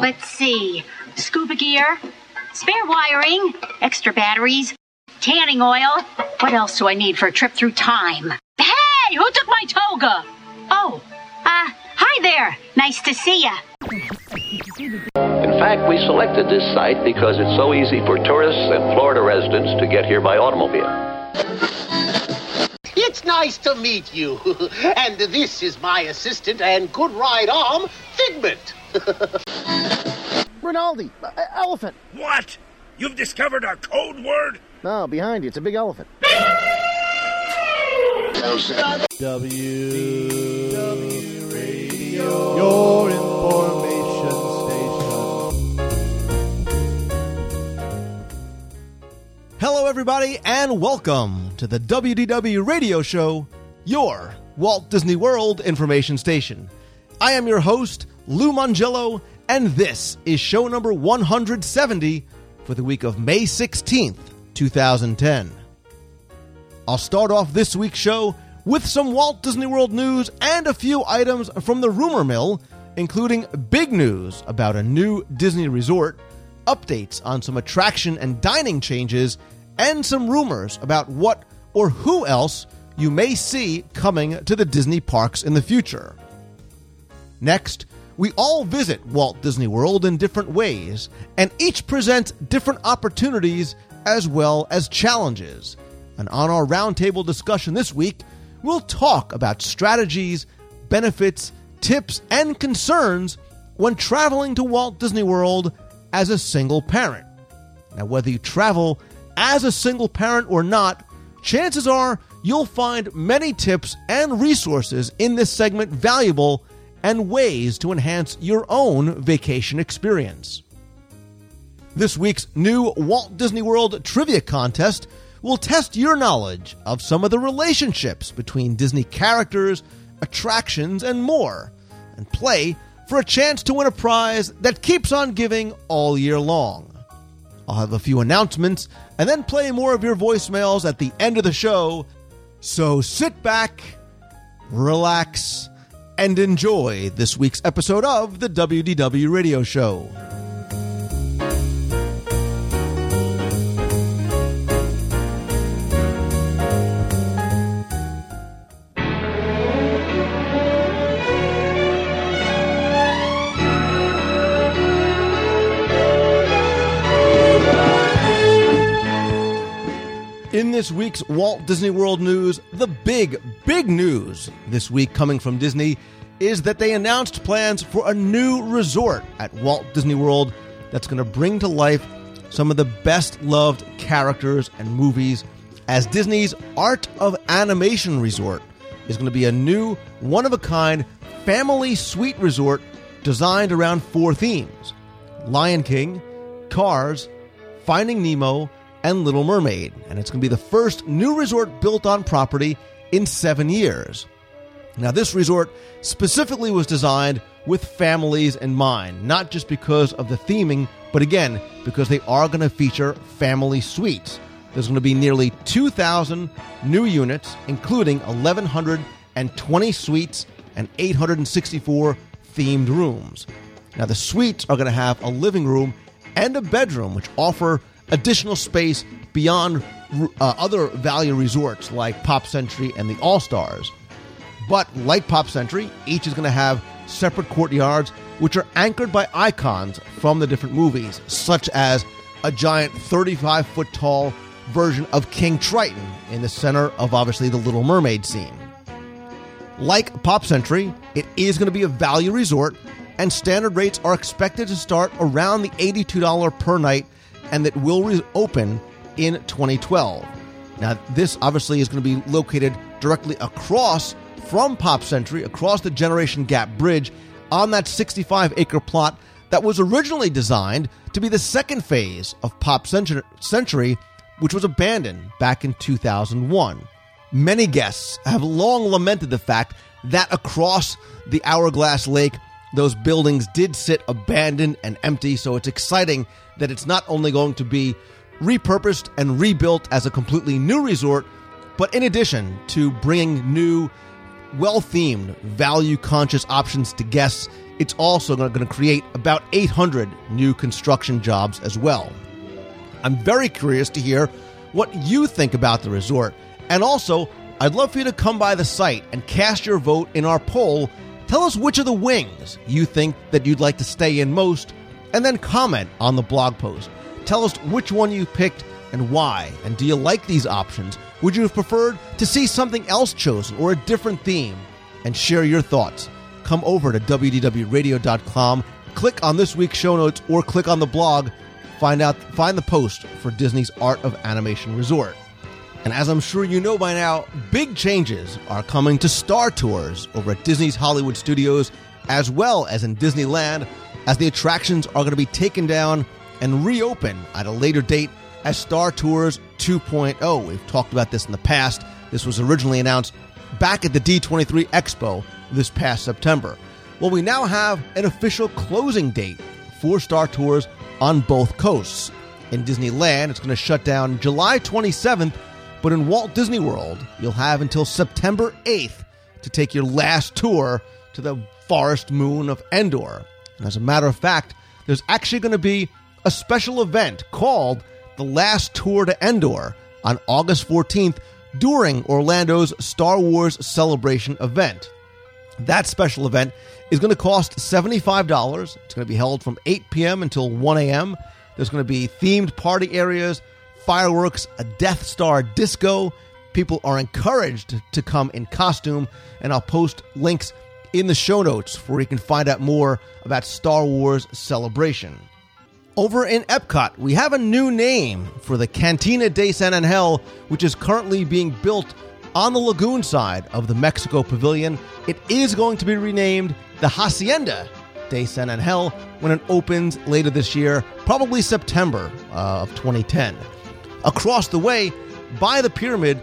Let's see. Scuba gear, spare wiring, extra batteries, tanning oil. What else do I need for a trip through time? Hey, who took my toga? Oh, uh, hi there. Nice to see ya. In fact, we selected this site because it's so easy for tourists and Florida residents to get here by automobile. It's nice to meet you. and this is my assistant and good right arm, Figment. Rinaldi, uh, elephant. What? You've discovered our code word? No, behind you. It's a big elephant. W W Radio, your information station. Hello, everybody, and welcome to the WDW Radio Show, your Walt Disney World information station. I am your host, Lou Mongello, and this is show number 170 for the week of May 16th, 2010. I'll start off this week's show with some Walt Disney World news and a few items from the rumor mill, including big news about a new Disney resort, updates on some attraction and dining changes, and some rumors about what or who else you may see coming to the Disney parks in the future. Next, we all visit Walt Disney World in different ways, and each presents different opportunities as well as challenges. And on our roundtable discussion this week, we'll talk about strategies, benefits, tips, and concerns when traveling to Walt Disney World as a single parent. Now, whether you travel as a single parent or not, chances are you'll find many tips and resources in this segment valuable and ways to enhance your own vacation experience. This week's new Walt Disney World Trivia Contest will test your knowledge of some of the relationships between Disney characters, attractions, and more, and play for a chance to win a prize that keeps on giving all year long. I'll have a few announcements and then play more of your voicemails at the end of the show. So sit back, relax, and enjoy this week's episode of the WDW Radio Show. This week's Walt Disney World news, the big, big news this week coming from Disney is that they announced plans for a new resort at Walt Disney World that's going to bring to life some of the best loved characters and movies as Disney's Art of Animation Resort is going to be a new, one of a kind family suite resort designed around four themes Lion King, Cars, Finding Nemo, and Little Mermaid, and it's going to be the first new resort built on property in seven years. Now, this resort specifically was designed with families in mind, not just because of the theming, but again, because they are going to feature family suites. There's going to be nearly 2,000 new units, including 1,120 suites and 864 themed rooms. Now, the suites are going to have a living room and a bedroom, which offer additional space beyond uh, other value resorts like Pop Century and the All Stars. But like Pop Century, each is going to have separate courtyards which are anchored by icons from the different movies, such as a giant 35 foot tall version of King Triton in the center of obviously the Little Mermaid scene. Like Pop Century, it is going to be a value resort, and standard rates are expected to start around the $82 per night and that will reopen in 2012. Now, this obviously is going to be located directly across from Pop Century, across the Generation Gap Bridge, on that 65 acre plot that was originally designed to be the second phase of Pop Century, which was abandoned back in 2001. Many guests have long lamented the fact that across the Hourglass Lake, those buildings did sit abandoned and empty, so it's exciting that it's not only going to be repurposed and rebuilt as a completely new resort, but in addition to bringing new, well themed, value conscious options to guests, it's also going to create about 800 new construction jobs as well. I'm very curious to hear what you think about the resort, and also, I'd love for you to come by the site and cast your vote in our poll. Tell us which of the wings you think that you'd like to stay in most, and then comment on the blog post. Tell us which one you picked and why, and do you like these options? Would you have preferred to see something else chosen or a different theme? And share your thoughts. Come over to WDWRadio.com, click on this week's show notes, or click on the blog. Find out, find the post for Disney's Art of Animation Resort. And as I'm sure you know by now, big changes are coming to Star Tours over at Disney's Hollywood Studios, as well as in Disneyland, as the attractions are going to be taken down and reopen at a later date as Star Tours 2.0. We've talked about this in the past. This was originally announced back at the D23 Expo this past September. Well, we now have an official closing date for Star Tours on both coasts. In Disneyland, it's going to shut down July 27th, but in Walt Disney World, you'll have until September 8th to take your last tour to the forest moon of Endor. And as a matter of fact, there's actually going to be a special event called the Last Tour to Endor on August 14th during Orlando's Star Wars Celebration event. That special event is going to cost $75. It's going to be held from 8 p.m. until 1 a.m. There's going to be themed party areas, fireworks, a Death Star disco. People are encouraged to come in costume, and I'll post links in the show notes where you can find out more about Star Wars Celebration. Over in Epcot, we have a new name for the Cantina de San Angel, which is currently being built on the lagoon side of the Mexico Pavilion. It is going to be renamed the Hacienda de San Angel when it opens later this year, probably September uh, of 2010. Across the way, by the pyramid,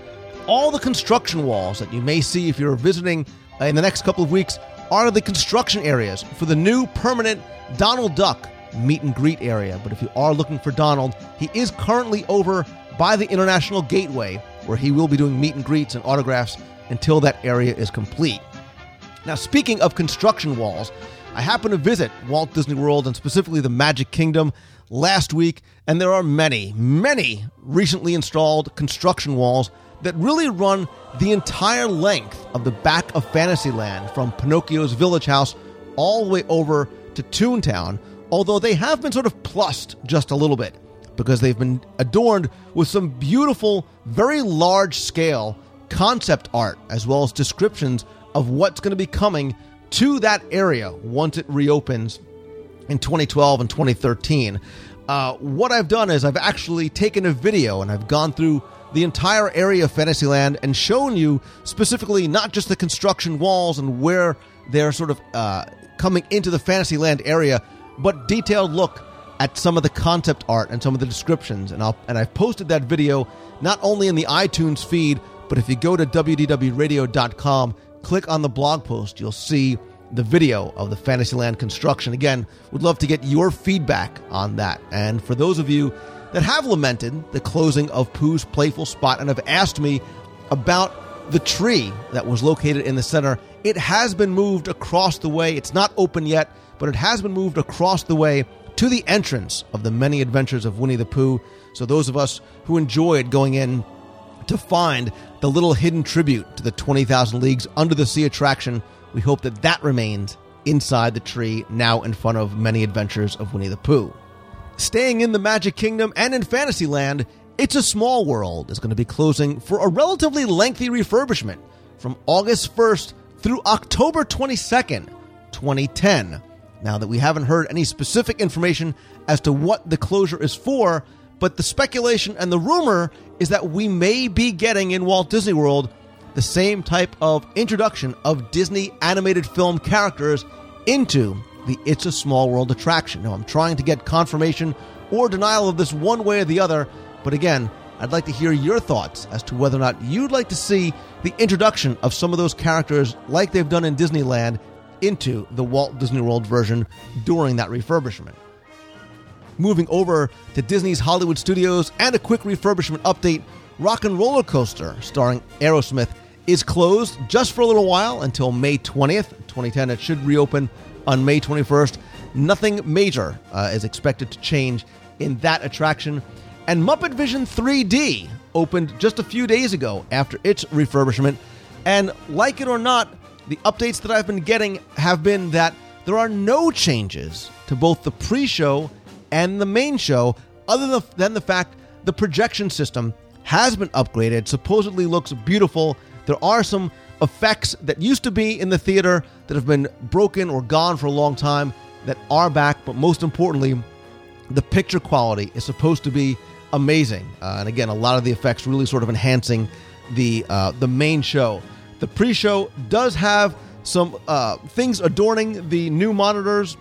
all the construction walls that you may see if you're visiting in the next couple of weeks are the construction areas for the new permanent Donald Duck meet and greet area. But if you are looking for Donald, he is currently over by the International Gateway, where he will be doing meet and greets and autographs until that area is complete. Now, speaking of construction walls, I happened to visit Walt Disney World and specifically the Magic Kingdom last week, and there are many, many recently installed construction walls that really run the entire length of the back of Fantasyland from Pinocchio's Village Haus all the way over to Toontown, although they have been sort of plussed just a little bit because they've been adorned with some beautiful, very large scale concept art as well as descriptions of what's going to be coming to that area once it reopens in 2012 and 2013. Uh, what I've done is I've actually taken a video and I've gone through the entire area of Fantasyland and shown you specifically not just the construction walls and where they're sort of uh, coming into the Fantasyland area, but detailed look at some of the concept art and some of the descriptions. And I'll and I've posted that video not only in the iTunes feed, but if you go to wdwradio.com, click on the blog post, you'll see the video of the Fantasyland construction. Again, would love to get your feedback on that. And for those of you that have lamented the closing of Pooh's Playful Spot and have asked me about the tree that was located in the center, it has been moved across the way. It's not open yet, but it has been moved across the way to the entrance of the many adventures of Winnie the Pooh. So those of us who enjoyed going in to find the little hidden tribute to the 20,000 Leagues Under the Sea attraction, we hope that that remains inside the tree now in front of many adventures of Winnie the Pooh. Staying in the Magic Kingdom and in Fantasyland, It's a Small World is going to be closing for a relatively lengthy refurbishment from August 1st through October 22nd, 2010. Now that we haven't heard any specific information as to what the closure is for, but the speculation and the rumor is that we may be getting in Walt Disney World the same type of introduction of Disney animated film characters into the It's a Small World attraction. Now, I'm trying to get confirmation or denial of this one way or the other, but again, I'd like to hear your thoughts as to whether or not you'd like to see the introduction of some of those characters like they've done in Disneyland into the Walt Disney World version during that refurbishment. Moving over to Disney's Hollywood Studios and a quick refurbishment update Rock and Roller Coaster, starring Aerosmith, is closed just for a little while until May 20th, 2010. It should reopen on May 21st. Nothing major uh, is expected to change in that attraction. And Muppet Vision 3D opened just a few days ago after its refurbishment. And like it or not, the updates that I've been getting have been that there are no changes to both the pre show and the main show, other than the fact the projection system has been upgraded, supposedly looks beautiful. There are some effects that used to be in the theater that have been broken or gone for a long time that are back, but most importantly, the picture quality is supposed to be amazing. Uh, and again, a lot of the effects really sort of enhancing the uh, the main show. The pre-show does have some uh, things adorning the new monitors,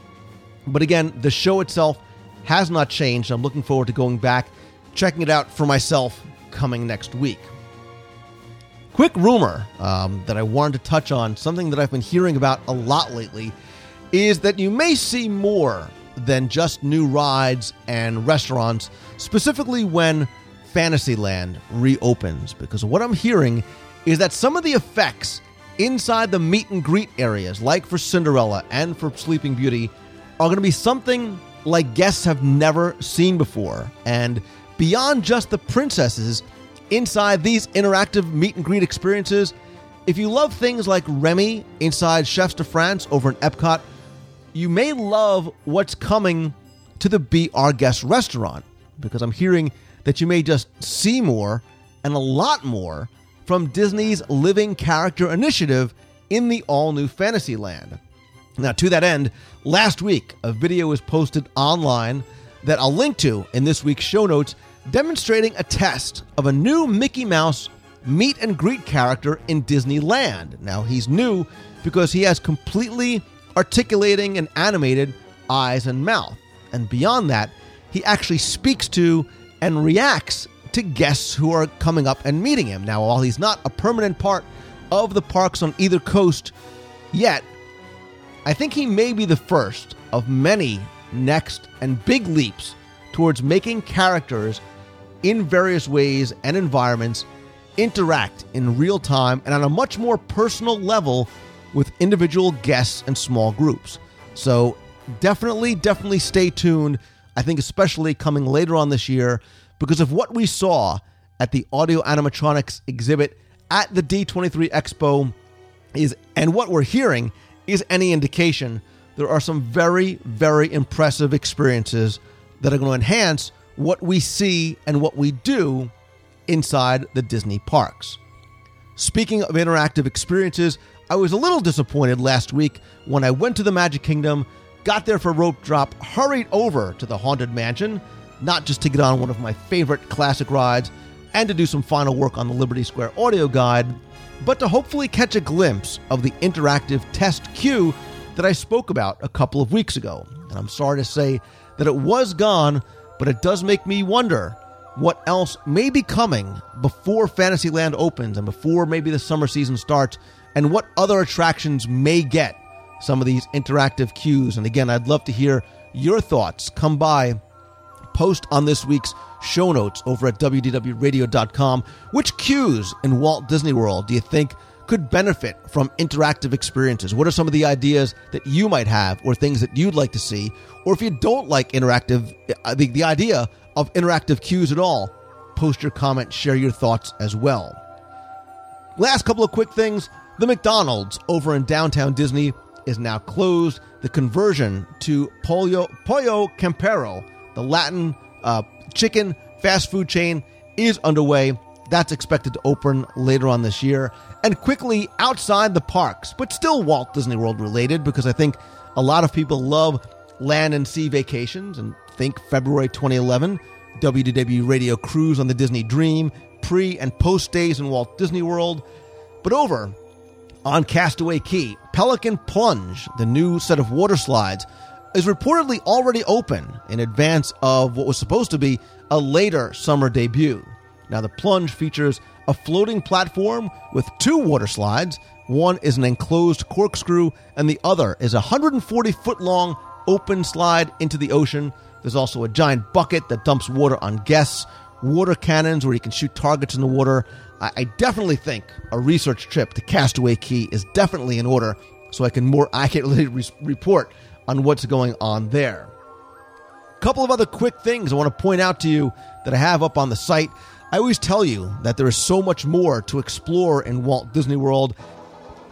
but again, the show itself has not changed. I'm looking forward to going back, checking it out for myself coming next week. Quick rumor um, that I wanted to touch on, something that I've been hearing about a lot lately, is that you may see more than just new rides and restaurants, specifically when Fantasyland reopens. Because what I'm hearing is that some of the effects inside the meet and greet areas, like for Cinderella and for Sleeping Beauty, are going to be something like guests have never seen before. And beyond just the princesses, inside these interactive meet and greet experiences, if you love things like Remy inside Chefs de France over in Epcot, you may love what's coming to the Be Our Guest restaurant because I'm hearing that you may just see more and a lot more from Disney's Living Character Initiative in the all new Fantasyland. Now, to that end, last week a video was posted online that I'll link to in this week's show notes demonstrating a test of a new Mickey Mouse meet and greet character in Disneyland. Now, he's new because he has completely articulating and animated eyes and mouth. And beyond that, he actually speaks to and reacts to guests who are coming up and meeting him. Now, while he's not a permanent part of the parks on either coast yet, I think he may be the first of many next and big leaps towards making characters in various ways and environments interact in real time and on a much more personal level with individual guests and small groups. So definitely, definitely stay tuned. I think, especially coming later on this year, because of what we saw at the audio animatronics exhibit at the D23 Expo is and what we're hearing is any indication there are some very very impressive experiences that are going to enhance what we see and what we do inside the Disney parks. Speaking of interactive experiences, I was a little disappointed last week when I went to the Magic Kingdom, got there for rope drop, hurried over to the Haunted Mansion, not just to get on one of my favorite classic rides and to do some final work on the Liberty Square audio guide, but to hopefully catch a glimpse of the interactive test queue that I spoke about a couple of weeks ago. And I'm sorry to say that it was gone, but it does make me wonder what else may be coming before Fantasyland opens and before maybe the summer season starts, and what other attractions may get some of these interactive cues. And again, I'd love to hear your thoughts. Come by, post on this week's show notes over at WDWRadio.com. Which cues in Walt Disney World do you think could benefit from interactive experiences? What are some of the ideas that you might have or things that you'd like to see? Or if you don't like interactive, uh, the, the idea of interactive queues at all, post your comment, share your thoughts as well. Last couple of quick things. The McDonald's over in downtown Disney is now closed. The conversion to Pollo, Pollo Campero, the Latin uh, chicken fast food chain, is underway. That's expected to open later on this year. And quickly outside the parks, but still Walt Disney World related, because I think a lot of people love land and sea vacations and think February 2011, WDW Radio Cruise on the Disney Dream, pre and post days in Walt Disney World. But over on Castaway Cay, Pelican Plunge, the new set of water slides, is reportedly already open in advance of what was supposed to be a later summer debut. Now, the plunge features a floating platform with two water slides. One is an enclosed corkscrew, and the other is a 140 foot long open slide into the ocean. There's also a giant bucket that dumps water on guests, water cannons where you can shoot targets in the water. I, I definitely think a research trip to Castaway Cay is definitely in order, so I can more accurately re- report on what's going on there. A couple of other quick things I want to point out to you that I have up on the site. I always tell you that there is so much more to explore in Walt Disney World,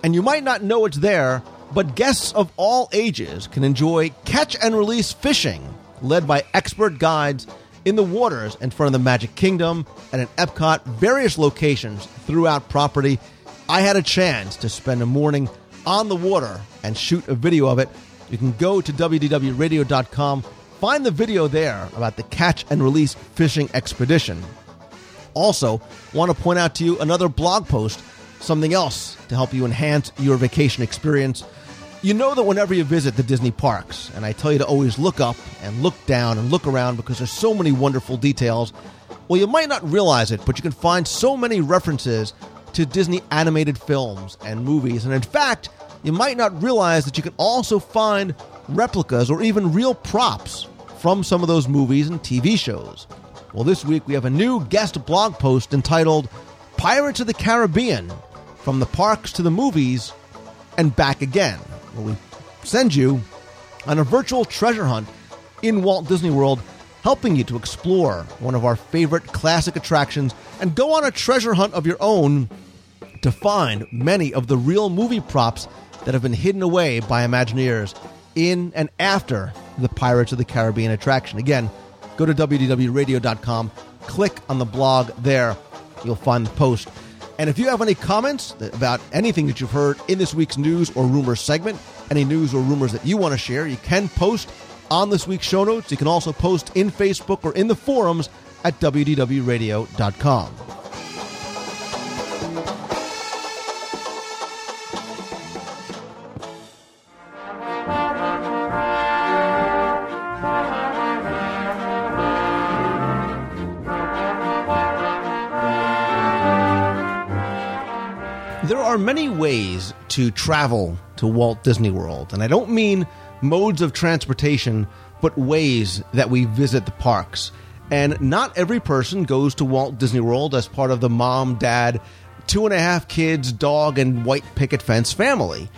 and you might not know it's there, but guests of all ages can enjoy catch and release fishing, led by expert guides in the waters in front of the Magic Kingdom and at Epcot, various locations throughout property. I had a chance to spend a morning on the water and shoot a video of it. You can go to wdwradio.com, find the video there about the catch and release fishing expedition. Also, want to point out to you another blog post, something else to help you enhance your vacation experience. You know that whenever you visit the Disney parks, and I tell you to always look up and look down and look around because there's so many wonderful details. Well, you might not realize it, but you can find so many references to Disney animated films and movies. And in fact, you might not realize that you can also find replicas or even real props from some of those movies and TV shows. Well, this week we have a new guest blog post entitled Pirates of the Caribbean From the Parks to the Movies and Back Again, where we send you on a virtual treasure hunt in Walt Disney World, helping you to explore one of our favorite classic attractions and go on a treasure hunt of your own to find many of the real movie props that have been hidden away by Imagineers in and after the Pirates of the Caribbean attraction. Again, go to wdwradio.com, click on the blog there. You'll find the post. And if you have any comments about anything that you've heard in this week's news or rumors segment, any news or rumors that you want to share, you can post on this week's show notes. You can also post in Facebook or in the forums at wdwradio.com. many ways to travel to Walt Disney World, and I don't mean modes of transportation, but ways that we visit the parks. And not every person goes to Walt Disney World as part of the mom, dad, two and a half kids, dog, and white picket fence family.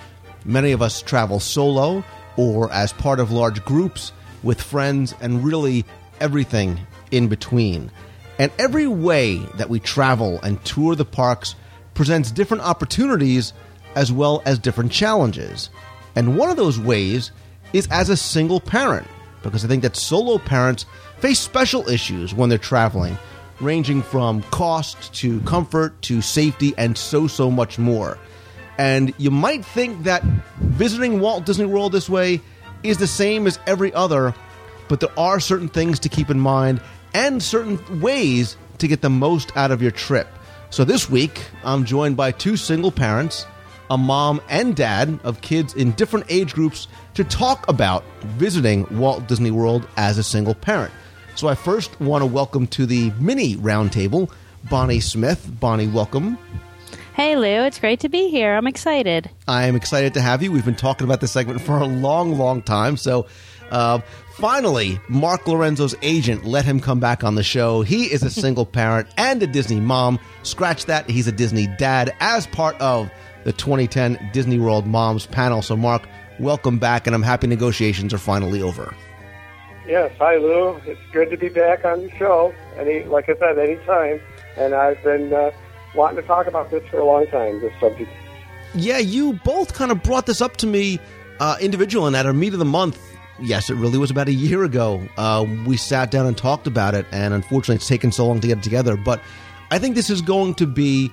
Many of us travel solo or as part of large groups with friends and really everything in between. And every way that we travel and tour the parks presents different opportunities as well as different challenges. And one of those ways is as a single parent, because I think that solo parents face special issues when they're traveling, ranging from cost to comfort to safety and so, so much more. And you might think that visiting Walt Disney World this way is the same as every other, but there are certain things to keep in mind and certain ways to get the most out of your trip. So this week, I'm joined by two single parents, a mom and dad of kids in different age groups to talk about visiting Walt Disney World as a single parent. So I first want to welcome to the mini roundtable Bonnie Smith. Bonnie, welcome. Hey, Lou. It's great to be here. I'm excited. I am excited to have you. We've been talking about this segment for a long, long time. So, uh, finally, Mark Lorenzo's agent let him come back on the show. He is a single parent and a Disney mom. Scratch that, he's a Disney dad as part of the 2010 Disney World Moms panel. So, Mark, welcome back, and I'm happy negotiations are finally over. Yes, hi Lou. It's good to be back on the show. Any, like I said, anytime. And I've been uh, wanting to talk about this for a long time. This subject. Yeah, you both kind of brought this up to me uh, individual and at our meet of the month. Yes, it really was about a year ago. Uh, we sat down and talked about it, and unfortunately, it's taken so long to get it together. But I think this is going to be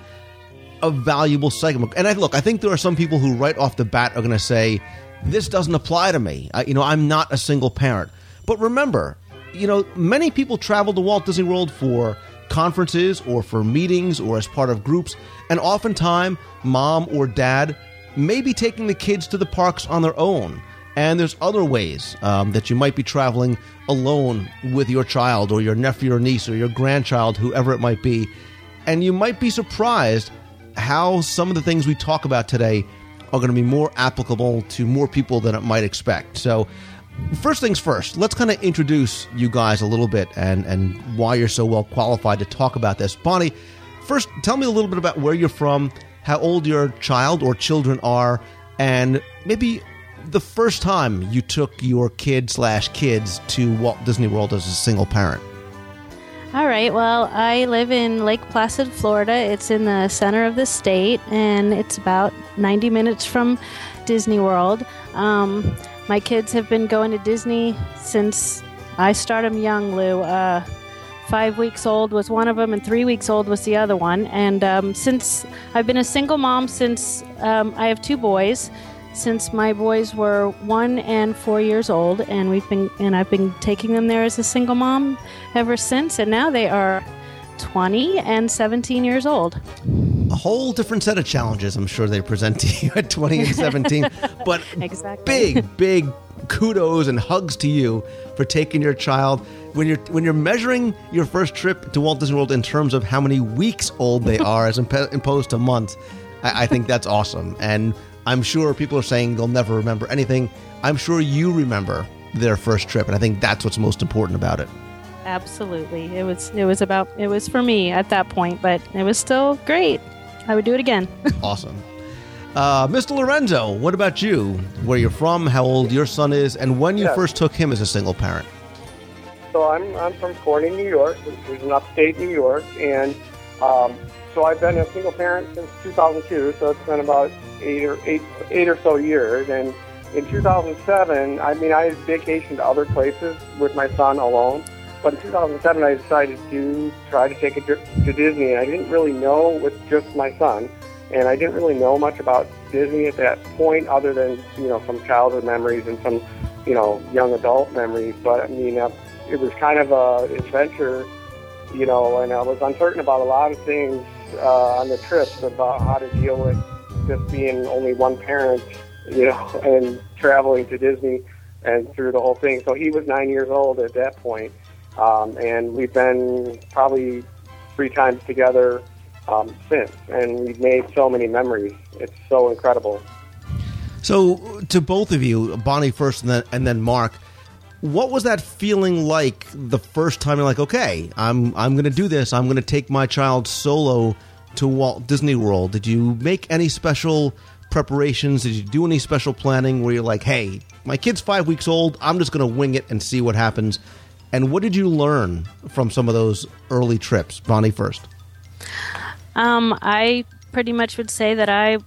a valuable segment. And I, look, I think there are some people who, right off the bat, are going to say, "This doesn't apply to me." You know, I'm not a single parent. But remember, you know, many people travel to Walt Disney World for conferences or for meetings or as part of groups, and oftentimes, mom or dad may be taking the kids to the parks on their own. And there's other ways um, that you might be traveling alone with your child or your nephew or niece or your grandchild, whoever it might be. And you might be surprised how some of the things we talk about today are going to be more applicable to more people than it might expect. So, first things first, let's kind of introduce you guys a little bit and, and why you're so well qualified to talk about this. Bonnie, first, tell me a little bit about where you're from, how old your child or children are, and maybe the first time you took your kid slash kids to Walt Disney World as a single parent. All right. Well, I live in Lake Placid, Florida. It's in the center of the state, and it's about 90 minutes from Disney World. Um, my kids have been going to Disney since I started them young, Lou. Uh, five weeks old was one of them, and three weeks old was the other one. And um, since I've been a single mom since um, I have two boys, since my boys were one and four years old, and we've been and I've been taking them there as a single mom ever since, and now they are 20 and 17 years old. A whole different set of challenges, I'm sure they present to you at 20 and 17. but Exactly. big, big kudos and hugs to you for taking your child. When you're when you're measuring your first trip to Walt Disney World in terms of how many weeks old they are as imp- imposed to months, I, I think that's awesome. And I'm sure people are saying they'll never remember anything. I'm sure you remember their first trip, and I think that's what's most important about it. Absolutely. It was it was about it was for me at that point, but it was still great. I would do it again. Awesome. Uh, Mr. Lorenzo, what about you? Where you're from, how old your son is, and when you Yeah. first took him as a single parent? So I'm I'm from Corning, New York, which is in upstate New York, and um, so I've been a single parent since 2002. So it's been about eight or eight eight or so years. And in 2007, I mean, I had vacationed to other places with my son alone. But in 2007, I decided to try to take a trip to Disney, and I didn't really know with just my son, and I didn't really know much about Disney at that point, other than you know some childhood memories and some you know young adult memories. But I mean, uh, it was kind of a adventure, you know, and I was uncertain about a lot of things uh, on the trips about how to deal with just being only one parent, you know, and traveling to Disney and through the whole thing. So he was nine years old at that point, um, and we've been probably three times together um, since, and we've made so many memories. It's so incredible. So, to both of you, Bonnie first, and then and then Mark, what was that feeling like the first time you're like, okay, I'm I'm going to do this. I'm going to take my child solo to Walt Disney World. Did you make any special preparations? Did you do any special planning where you're like, hey, my kid's five weeks old. I'm just going to wing it and see what happens. And what did you learn from some of those early trips? Bonnie first. Um, I pretty much would say that I,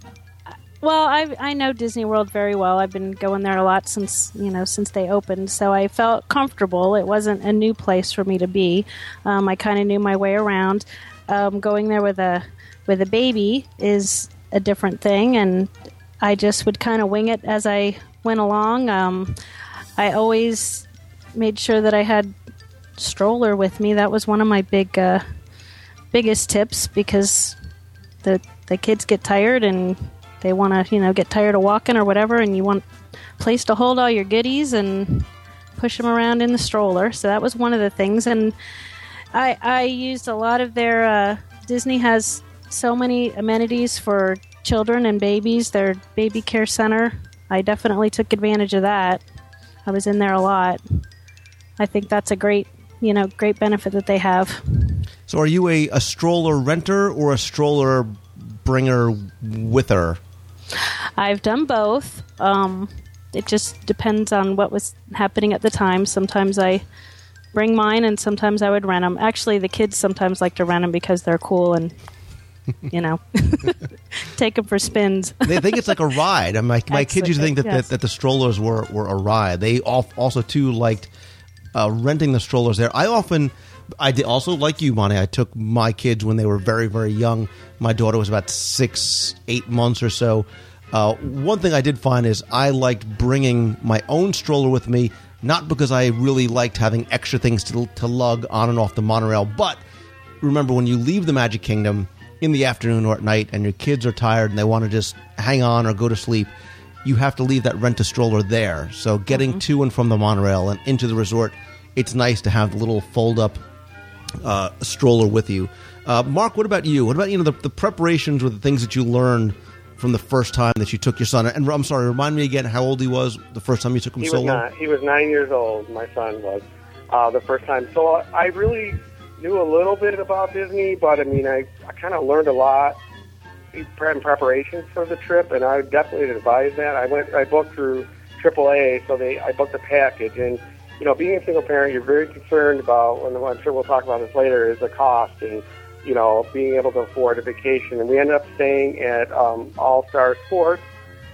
well, I I know Disney World very well. I've been going there a lot since you know since they opened, so I felt comfortable. It wasn't a new place for me to be. Um, I kind of knew my way around. Um, going there with a with a baby is a different thing, and I just would kind of wing it as I went along. Um, I always made sure that I had stroller with me. That was one of my big. Uh, biggest tips because the the kids get tired and they want to you know get tired of walking or whatever and you want place to hold all your goodies and push them around in the stroller. So that was one of the things and i i used a lot of their uh, disney has so many amenities for children and babies their baby care center. I definitely took advantage of that. I was in there a lot. I think that's a great you know great benefit that they have. So, are you a, a stroller renter or a stroller bringer with her? I've done both. Um, it just depends on what was happening at the time. Sometimes I bring mine, and sometimes I would rent them. Actually, the kids sometimes like to rent them because they're cool and you know take them for spins. They think it's like a ride. My my kids used to think that, Excellent, that, that the strollers were, were a ride. They also too liked uh, renting the strollers there. I often, I did also like you, Bonnie. I took my kids when they were very very young. My daughter was about six, eight months or so. Uh, one thing I did find is I liked bringing my own stroller with me, not because I really liked having extra things to, to lug on and off the monorail, but remember when you leave the Magic Kingdom in the afternoon or at night and your kids are tired and they want to just hang on or go to sleep, you have to leave that rent a stroller there. So getting to and from the monorail and into the resort, it's nice to have the little fold up uh, stroller with you. Uh, Mark, what about you? What about you know the, the preparations or the things that you learned from the first time that you took your son? And I'm sorry, remind me again how old he was the first time you took him He was not. He was nine years old. My son was uh, the first time. So I really knew a little bit about Disney, but I mean, I, I kind of learned a lot in preparation for the trip, and I would definitely advise that. I went, I booked through AAA, so they, I booked a package, and you know, being a single parent, you're very concerned about, and I'm sure we'll talk about this later, is the cost and you know, being able to afford a vacation. And we ended up staying at um, All Star Sports,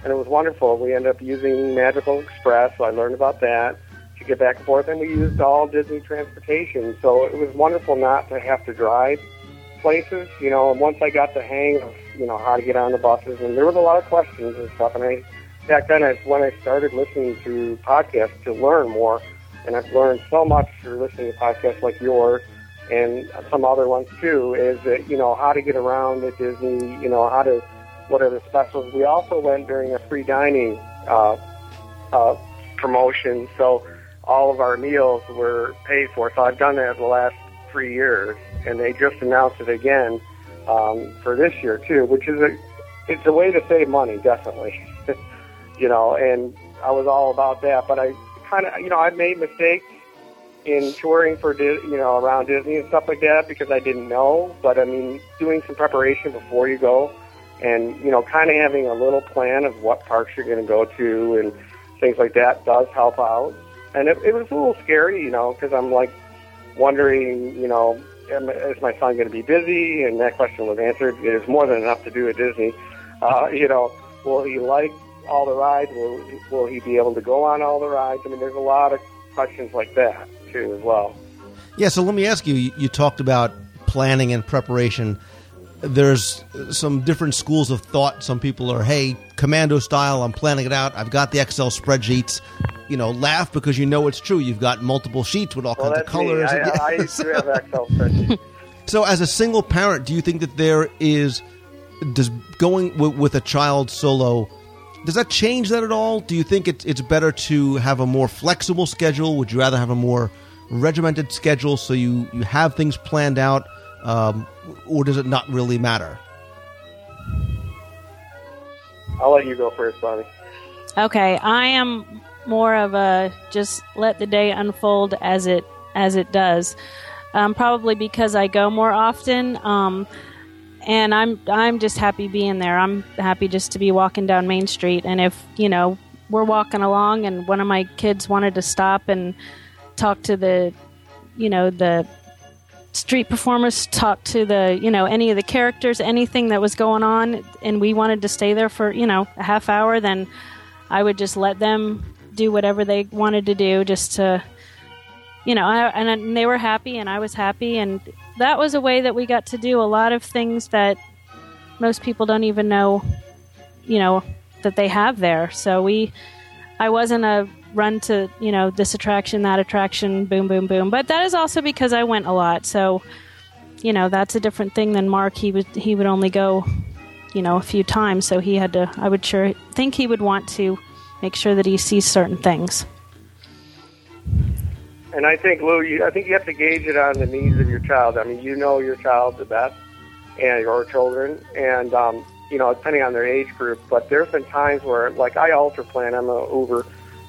and it was wonderful. We ended up using Magical Express, so I learned about that to get back and forth, and we used all Disney transportation. So it was wonderful not to have to drive places, you know. And once I got the hang of, you know, how to get on the buses, and there was a lot of questions and stuff, and I back then is when I started listening to podcasts to learn more, and I've learned so much through listening to podcasts like yours and some other ones too, is that, you know, how to get around at Disney, you know, how to, what are the specials. We also went during a free dining uh, uh, promotion, so all of our meals were paid for. So I've done that the last three years, and they just announced it again um, for this year too, which is a, it's a way to save money, definitely. you know, and I was all about that, but I kind of, you know, I've made mistakes in touring for you know around Disney and stuff like that because I didn't know. But I mean, doing some preparation before you go, and you know, kind of having a little plan of what parks you're going to go to and things like that does help out. And it, it was a little scary, you know, because I'm like wondering, you know, is my son going to be busy? And that question was answered. There's more than enough to do at Disney. Uh, you know, will he like all the rides? Will will he be able to go on all the rides? I mean, there's a lot of questions like that too as well. Yeah, so let me ask you. You talked about planning and preparation. There's some different schools of thought. Some people are, "Hey, commando style. I'm planning it out. I've got the Excel spreadsheets." You know, laugh because you know it's true. You've got multiple sheets with all well, kinds of colors. Me. I, I, I do have Excel spreadsheets. so, as a single parent, do you think that there is does going w- with a child solo? Does that change that at all? Do you think it's it's better to have a more flexible schedule? Would you rather have a more regimented schedule so you you have things planned out, um, or does it not really matter? I'll let you go first, Bonnie. Okay, I am more of a just let the day unfold as it as it does. Um, probably because I go more often. Um, and I'm I'm just happy being there. I'm happy just to be walking down Main Street, and if you know we're walking along, and one of my kids wanted to stop and talk to the, you know, the street performers, talk to the, you know, any of the characters, anything that was going on, and we wanted to stay there for you know a half hour, then I would just let them do whatever they wanted to do, just to you know, I, and they were happy, and I was happy, and that was a way that we got to do a lot of things that most people don't even know, you know, that they have there. So we, I wasn't a run to, you know, this attraction, that attraction, boom, boom, boom. But that is also because I went a lot. So, you know, that's a different thing than Mark. He would he would only go, you know, a few times. So he had to. I would sure think he would want to make sure that he sees certain things. And I think, Lou, you, I think you have to gauge it on the needs of your child. I mean, you know your child the best, and your children, and um, you know, depending on their age group. But there's been times where, like, I ultra plan. I'm a Uber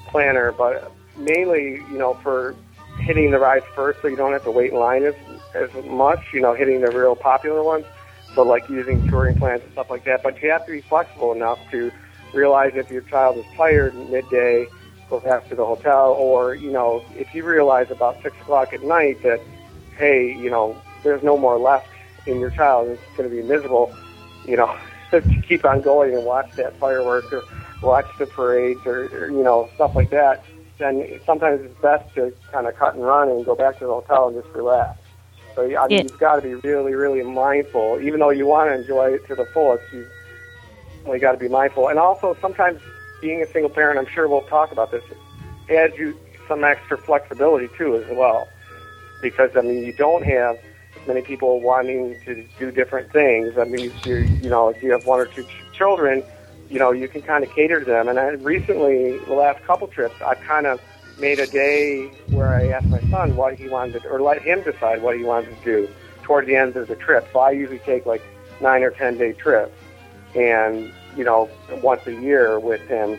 planner, but mainly, you know, for hitting the rides first, so you don't have to wait in line as as much. You know, hitting the real popular ones. So, like using touring plans and stuff like that. But you have to be flexible enough to realize if your child is tired midday go back to the hotel, or you know, if you realize about six o'clock at night that, hey, you know, there's no more left in your child, it's going to be miserable, you know, to keep on going and watch that fireworks or watch the parades or, or you know stuff like that. Then sometimes it's best to kind of cut and run and go back to the hotel and just relax. So I mean, Yeah. you've got to be really, really mindful. Even though you want to enjoy it to the fullest, you you got to be mindful. And also, sometimes being a single parent, I'm sure we'll talk about this, adds you some extra flexibility too as well. Because I mean, you don't have many people wanting to do different things. I mean, you you know, if you have one or two ch- children, you know, you can kind of cater to them. And I recently, the last couple trips, I've kind of made a day where I asked my son what he wanted to, or let him decide what he wanted to do toward the end of the trip. So I usually take like nine or ten day trips, and you know, once a year with him,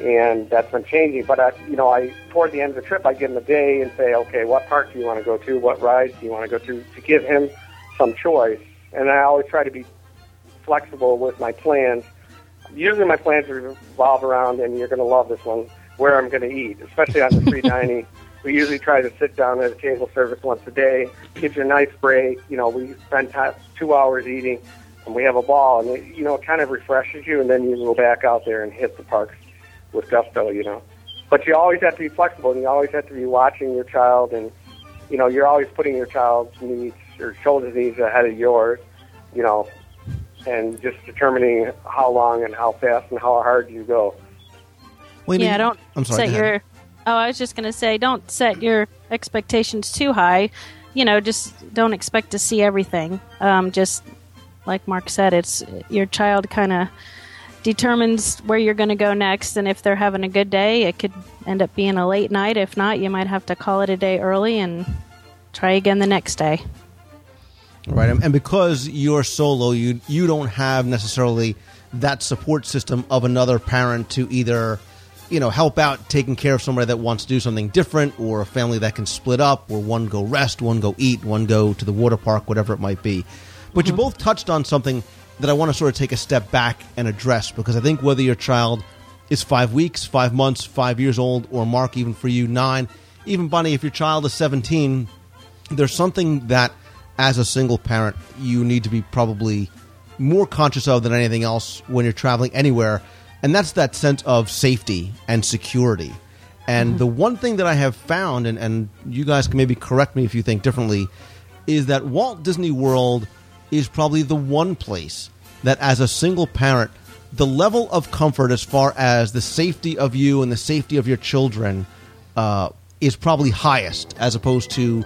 and that's been changing. But I, you know, I toward the end of the trip, I give him a day and say, okay, what park do you want to go to? What rides do you want to go to? To give him some choice, and I always try to be flexible with my plans. Usually, my plans revolve around, and you're going to love this one, where I'm going to eat, especially on the free dining. We usually try to sit down at a table service once a day. Gives you a nice break. You know, we spend time, two hours eating, and we have a ball, and it, you know, it kind of refreshes you, and then you go back out there and hit the parks with gusto. You know, but you always have to be flexible, and you always have to be watching your child, and you know, you're always putting your child's needs or children's needs ahead of yours. You know, and just determining how long and how fast and how hard you go. Wait, yeah, don't I'm sorry. set your. Oh, I was just going to say, don't set your expectations too high. You know, just don't expect to see everything. Um, just like Mark said, it's your child kind of determines where you're going to go next, and if they're having a good day, it could end up being a late night. If not, you might have to call it a day early and try again the next day. Right, and because you're solo, you you don't have necessarily that support system of another parent to either, you know, help out taking care of somebody that wants to do something different, or a family that can split up, where one go rest, one go eat, one go to the water park, whatever it might be. But you mm-hmm. both touched on something that I want to sort of take a step back and address because I think whether your child is five weeks, five months, five years old, or Mark, even for you, nine, even Bonnie, if your child is 17, there's something that as a single parent you need to be probably more conscious of than anything else when you're traveling anywhere and that's that sense of safety and security. And mm-hmm. the one thing that i have found and, and you guys can maybe correct me if you think differently is that walt disney world is probably the one place that as a single parent the level of comfort as far as the safety of you and the safety of your children uh, is probably highest as opposed to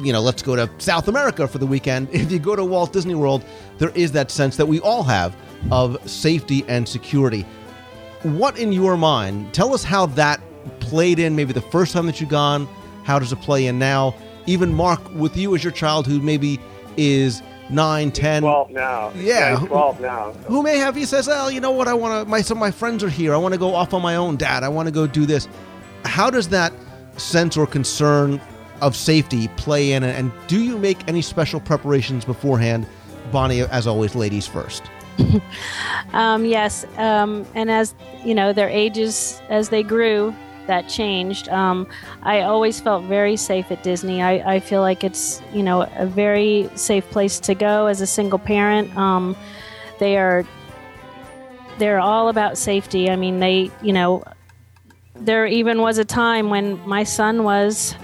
you know, let's go to South America for the weekend. If you go to Walt Disney World, there is that sense that we all have of safety and security. What in your mind, tell us how that played in maybe the first time that you've gone, how does it play in now? Even Mark, with you as your child who maybe is 9, 10, 12 now. Yeah. He's 12 now. who may have he says, "Well, you know what? I want to. My some of my friends are here. I want to go off on my own, Dad. I want to go do this." How does that sense or concern of safety play in, and do you make any special preparations beforehand? Bonnie, as always, ladies first. Um, yes, um, and as you know, their ages as they grew, that changed. Um, I always felt very safe at Disney. I, I feel like it's you know a very safe place to go as a single parent. Um, they are they're all about safety. I mean, they you know there even was a time when my son was.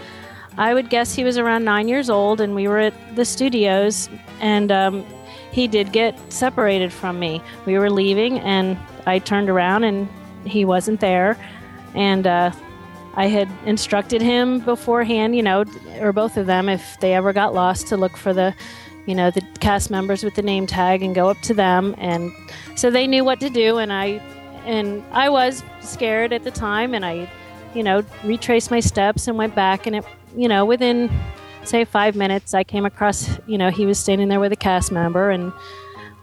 I would guess he was around nine years old, and we were at the studios, and um, he did get separated from me. We were leaving, and I turned around, and he wasn't there. And uh, I had instructed him beforehand, you know, or both of them, if they ever got lost, to look for the, you know, the cast members with the name tag and go up to them, and so they knew what to do. And I, and I was scared at the time, and I, you know, retraced my steps and went back, and it, you know, within say five minutes, I came across, you know, he was standing there with a cast member and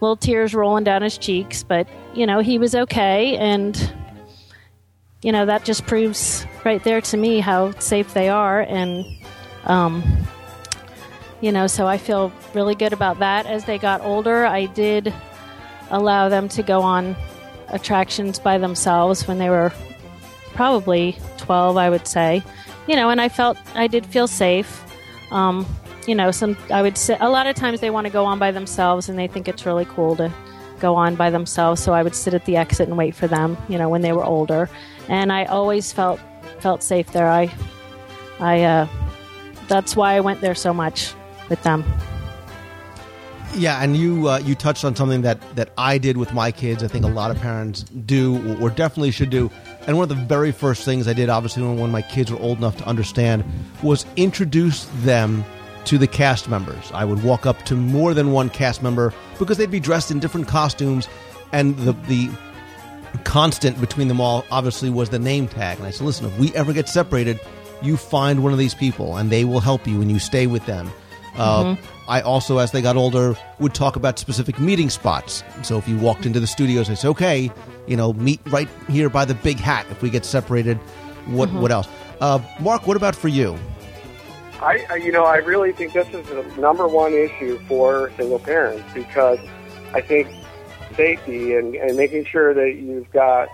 little tears rolling down his cheeks, but, you know, he was okay. And, you know, that just proves right there to me how safe they are. And, um, you know, so I feel really good about that. As they got older, I did allow them to go on attractions by themselves when they were probably 12, I would say. You know, and I felt I did feel safe. Um, you know, some I would say a lot of times they want to go on by themselves and they think it's really cool to go on by themselves. So I would sit at the exit and wait for them. You know, when they were older, and I always felt felt safe there. I, I, uh, that's why I went there so much with them. Yeah, and you uh, you touched on something that that I did with my kids. I think a lot of parents do, or definitely should do. And one of the very first things I did, obviously, when, when my kids were old enough to understand, was introduce them to the cast members. I would walk up to more than one cast member because they'd be dressed in different costumes, and the the constant between them all obviously was the name tag. And I said, listen, if we ever get separated, you find one of these people, and they will help you, and you stay with them. Uh, I also, as they got older, would talk about specific meeting spots. So if you walked into the studios, I say, okay, you know, meet right here by the big hat. If we get separated, what what else? Uh, Mark, what about for you? I, I, you know, I really think this is the number one issue for single parents because I think safety and, and making sure that you've got,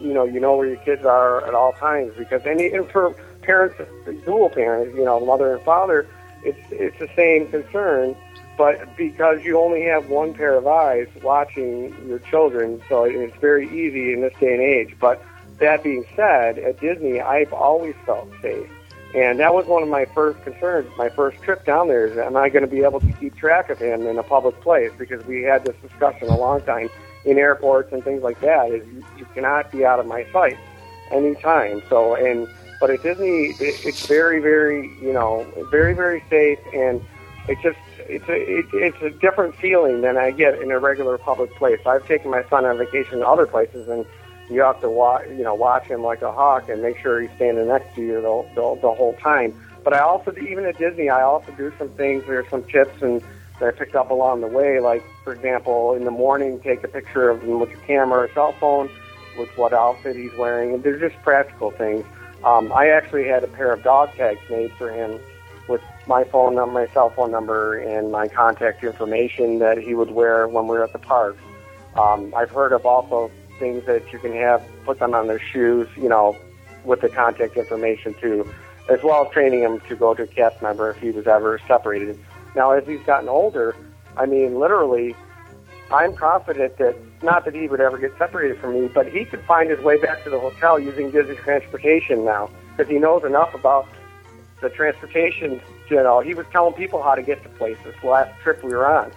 you know, you know where your kids are at all times. Because any and for parents, dual parents, you know, mother and father, it's it's the same concern. But because you only have one pair of eyes watching your children, so it's very easy in this day and age. But that being said, at Disney, I've always felt safe. And that was one of my first concerns. My first trip down there is, am I going to be able to keep track of him in a public place? Because we had this discussion a long time in airports and things like that. Is you, you cannot be out of my sight anytime. So, and but at Disney, it, it's very, very, you know, very, very safe, and it just it's a it, it's a different feeling than I get in a regular public place. I've taken my son on vacation to other places, and you have to watch you know watch him like a hawk and make sure he's standing next to you the, the, the whole time. But I also even at Disney, I also do some things. There's some tips and that I picked up along the way. Like for example, in the morning, take a picture of him with your camera or cell phone, with what outfit he's wearing, and they're just practical things. Um, I actually had a pair of dog tags made for him with my phone number, my cell phone number, and my contact information that he would wear when we were at the parks. Um, I've heard of also things that you can have put them on their shoes, you know, with the contact information too, as well as training him to go to a cast member if he was ever separated. Now, as he's gotten older, I mean, literally, I'm confident that not that he would ever get separated from me, but he could find his way back to the hotel using Disney transportation now because he knows enough about the transportation. You know, he was telling people how to get to places last trip we were on.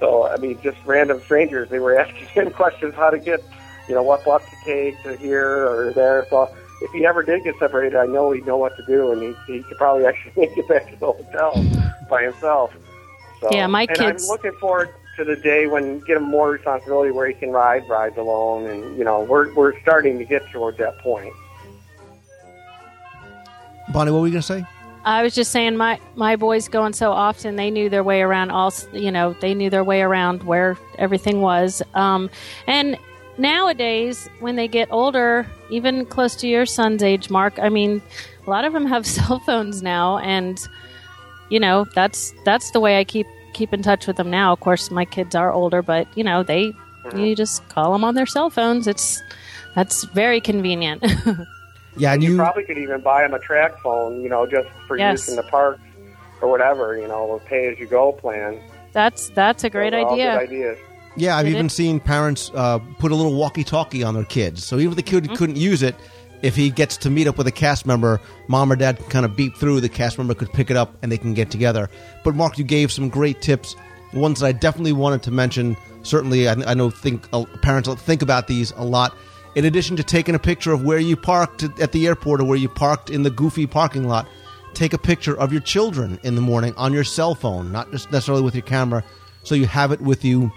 So, I mean, just random strangers, they were asking him questions how to get, you know, what bus to take to here or there. So, if he ever did get separated, I know he'd know what to do, and he, he could probably actually make it back to the hotel by himself. So, Yeah, my and kids- I'm looking forward to the day when get him more responsibility where he can ride rides alone, and you know, we're we're starting to get toward that point. Bonnie, what were you going to say? I was just saying, my my boys going so often, they knew their way around. All you know, they knew their way around where everything was. Um, and nowadays, when they get older, even close to your son's age, Mark, I mean, a lot of them have cell phones now, and you know, that's that's the way I keep keep in touch with them now. Of course, my kids are older, but you know, they you mm-hmm. just call them on their cell phones. It's that's very convenient. Yeah, and You you, probably could even buy them a TracFone, you know, just for Yes. use in the parks or whatever, you know, or pay as you go plan. that's that's a great Those are all idea. Good ideas. Yeah, I've It even is- seen parents uh, put a little walkie-talkie on their kids. So even if the kid Mm-hmm. couldn't use it, if he gets to meet up with a cast member, mom or dad can kind of beep through. The cast member could pick it up, and they can get together. But Mark, you gave some great tips. Ones that I definitely wanted to mention. Certainly, I, I know think uh, parents think about these a lot. In addition to taking a picture of where you parked at the airport or where you parked in the goofy parking lot, take a picture of your children in the morning on your cell phone, not just necessarily with your camera, so you have it with you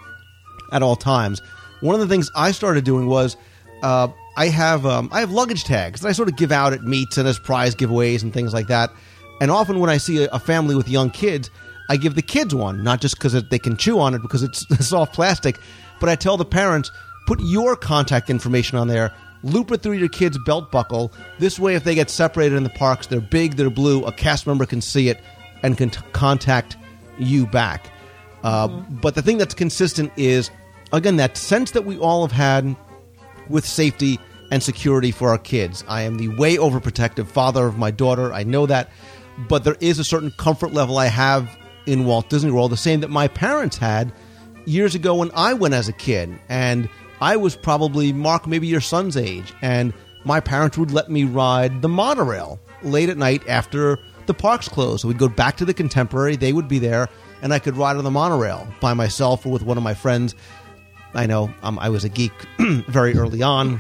at all times. One of the things I started doing was uh, I have um, I have luggage tags that I sort of give out at meets and as prize giveaways and things like that. And often when I see a, a family with young kids, I give the kids one, not just because they can chew on it because it's soft plastic, but I tell the parents put your contact information on there. Loop it through your kid's belt buckle. This way, if they get separated in the parks, they're big, they're blue. A cast member can see it and can t- contact you back. Uh, But the thing that's consistent is, again, that sense that we all have had with safety and security for our kids. I am the way overprotective father of my daughter. I know that. But there is a certain comfort level I have in Walt Disney World, the same that my parents had years ago when I went as a kid. And I was probably, Mark, maybe your son's age. And my parents would let me ride the monorail late at night after the parks closed. So we'd go back to the contemporary, they would be there, and I could ride on the monorail by myself or with one of my friends. I know um, I was a geek very early on,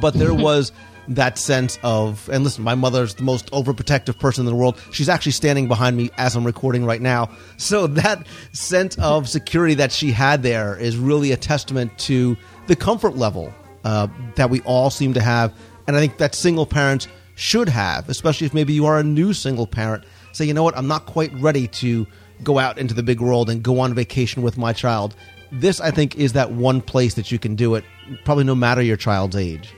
but there was that sense of, and listen, my mother's the most overprotective person in the world. She's actually standing behind me as I'm recording right now. So that sense of security that she had there is really a testament to the comfort level uh, that we all seem to have. And I think that single parents should have, especially if maybe you are a new single parent. Say, you know what, I'm not quite ready to go out into the big world and go on vacation with my child. This, I think, is that one place that you can do it, probably no matter your child's age.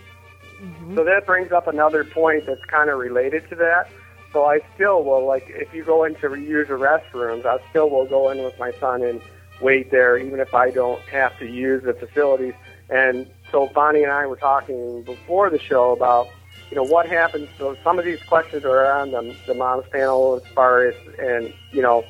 So that brings up another point that's kind of related to that. So I still will like if you go into use the restrooms, I still will go in with my son and wait there, even if I don't have to use the facilities. And so Bonnie and I were talking before the show about, you know, what happens. So some of these questions are on the, the mom's panel as far as, and, you know,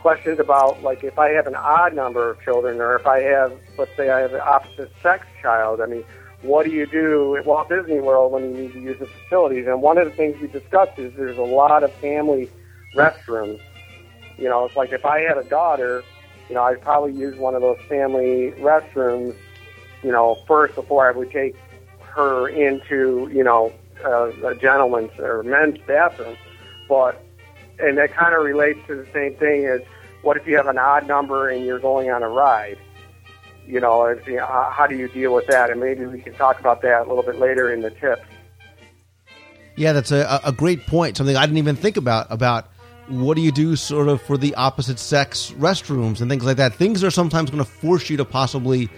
questions about like if I have an odd number of children or if I have, let's say I have an opposite sex child. I mean, what do you do at Walt Disney World when you need to use the facilities? And one of the things we discussed is there's a lot of family restrooms. You know, it's like if I had a daughter, you know, I'd probably use one of those family restrooms, you know, first before I would take her into, you know, uh, a gentleman's or men's bathroom. But, and that kind of relates to the same thing as what if you have an odd number and you're going on a ride? You know, if, you know how, do you deal with that? And maybe we can talk about that a little bit later in the tips. Yeah, that's a, a great point. Something I didn't even think about about what do you do sort of for the opposite sex restrooms and things like that. Things are sometimes going to force you to possibly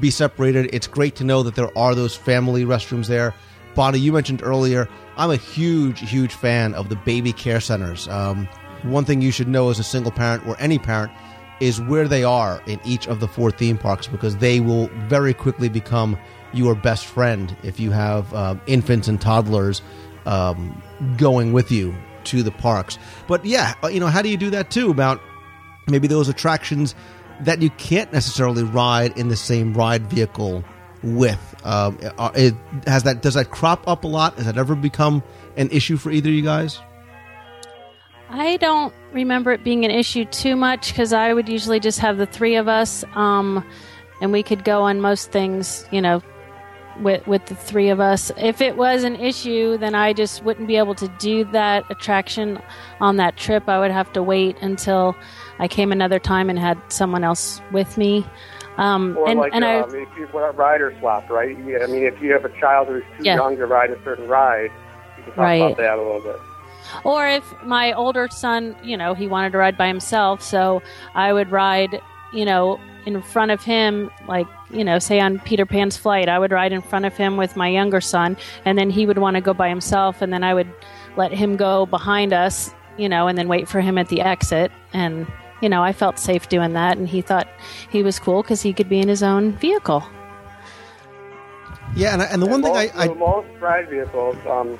be separated. It's great to know that there are those family restrooms there. Bonnie, you mentioned earlier, I'm a huge, huge fan of the baby care centers. Um, one thing you should know as a single parent or any parent is where they are in each of the four theme parks because they will very quickly become your best friend if you have um, infants and toddlers um, going with you to the parks. But yeah, uh, you know, how do you do that too? About maybe those attractions that you can't necessarily ride in the same ride vehicle with. Um, uh, it, has that does that crop up a lot? Has that ever become an issue for either of you guys? I don't remember it being an issue too much because I would usually just have the three of us, um, and we could go on most things, you know, with with the three of us. If it was an issue, then I just wouldn't be able to do that attraction on that trip. I would have to wait until I came another time and had someone else with me. Um, Or and like and I, um, if you want a rider swap, right? I mean, if you have a child who's too Yeah. young to ride a certain ride, you can talk Right. about that a little bit. Or if my older son, you know, he wanted to ride by himself, so I would ride, you know, in front of him, like, you know, say on Peter Pan's flight, I would ride in front of him with my younger son, and then he would want to go by himself, and then I would let him go behind us, you know, and then wait for him at the exit. And, you know, I felt safe doing that, and he thought he was cool because he could be in his own vehicle. Yeah, and, and the one thing I, most, I so most ride vehicles, um,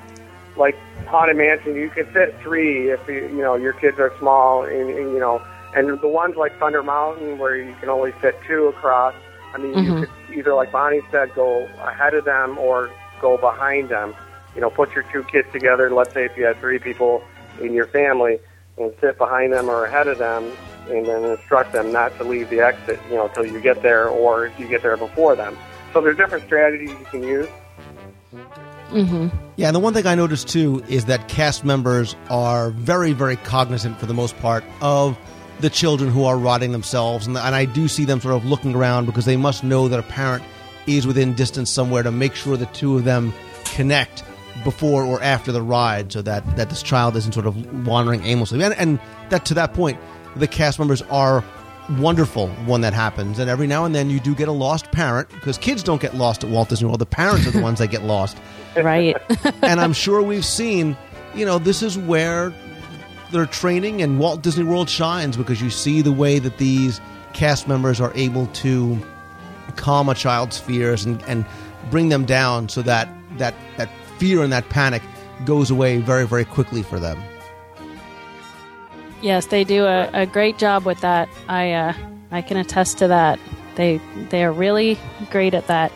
like Haunted Mansion, you can fit three if you, you know your kids are small, and, and you know, and the ones like Thunder Mountain where you can only fit two across. I mean, you Mhm. could either, like Bonnie said, go ahead of them or go behind them. You know, put your two kids together. Let's say if you had three people in your family, and sit behind them or ahead of them, and then instruct them not to leave the exit. You know, till you get there, or if you get there before them. So there's different strategies you can use. Mm-hmm. Yeah, and the one thing I noticed too is that cast members are very, very cognizant for the most part of the children who are riding themselves, and, and I do see them sort of looking around because they must know that a parent is within distance somewhere to make sure the two of them connect before or after the ride, so that that this child isn't sort of wandering aimlessly. And, and that to that point, the cast members are wonderful when that happens. And every now and then you do get a lost parent because kids don't get lost at Walt Disney World. The parents are the ones that get lost Right. and I'm sure we've seen, you know, this is where their training and Walt Disney World shines because you see the way that these cast members are able to calm a child's fears and, and bring them down so that, that that fear and that panic goes away very, very quickly for them. Yes, they do a, a great job with that. I uh, I can attest to that. They they are really great at that.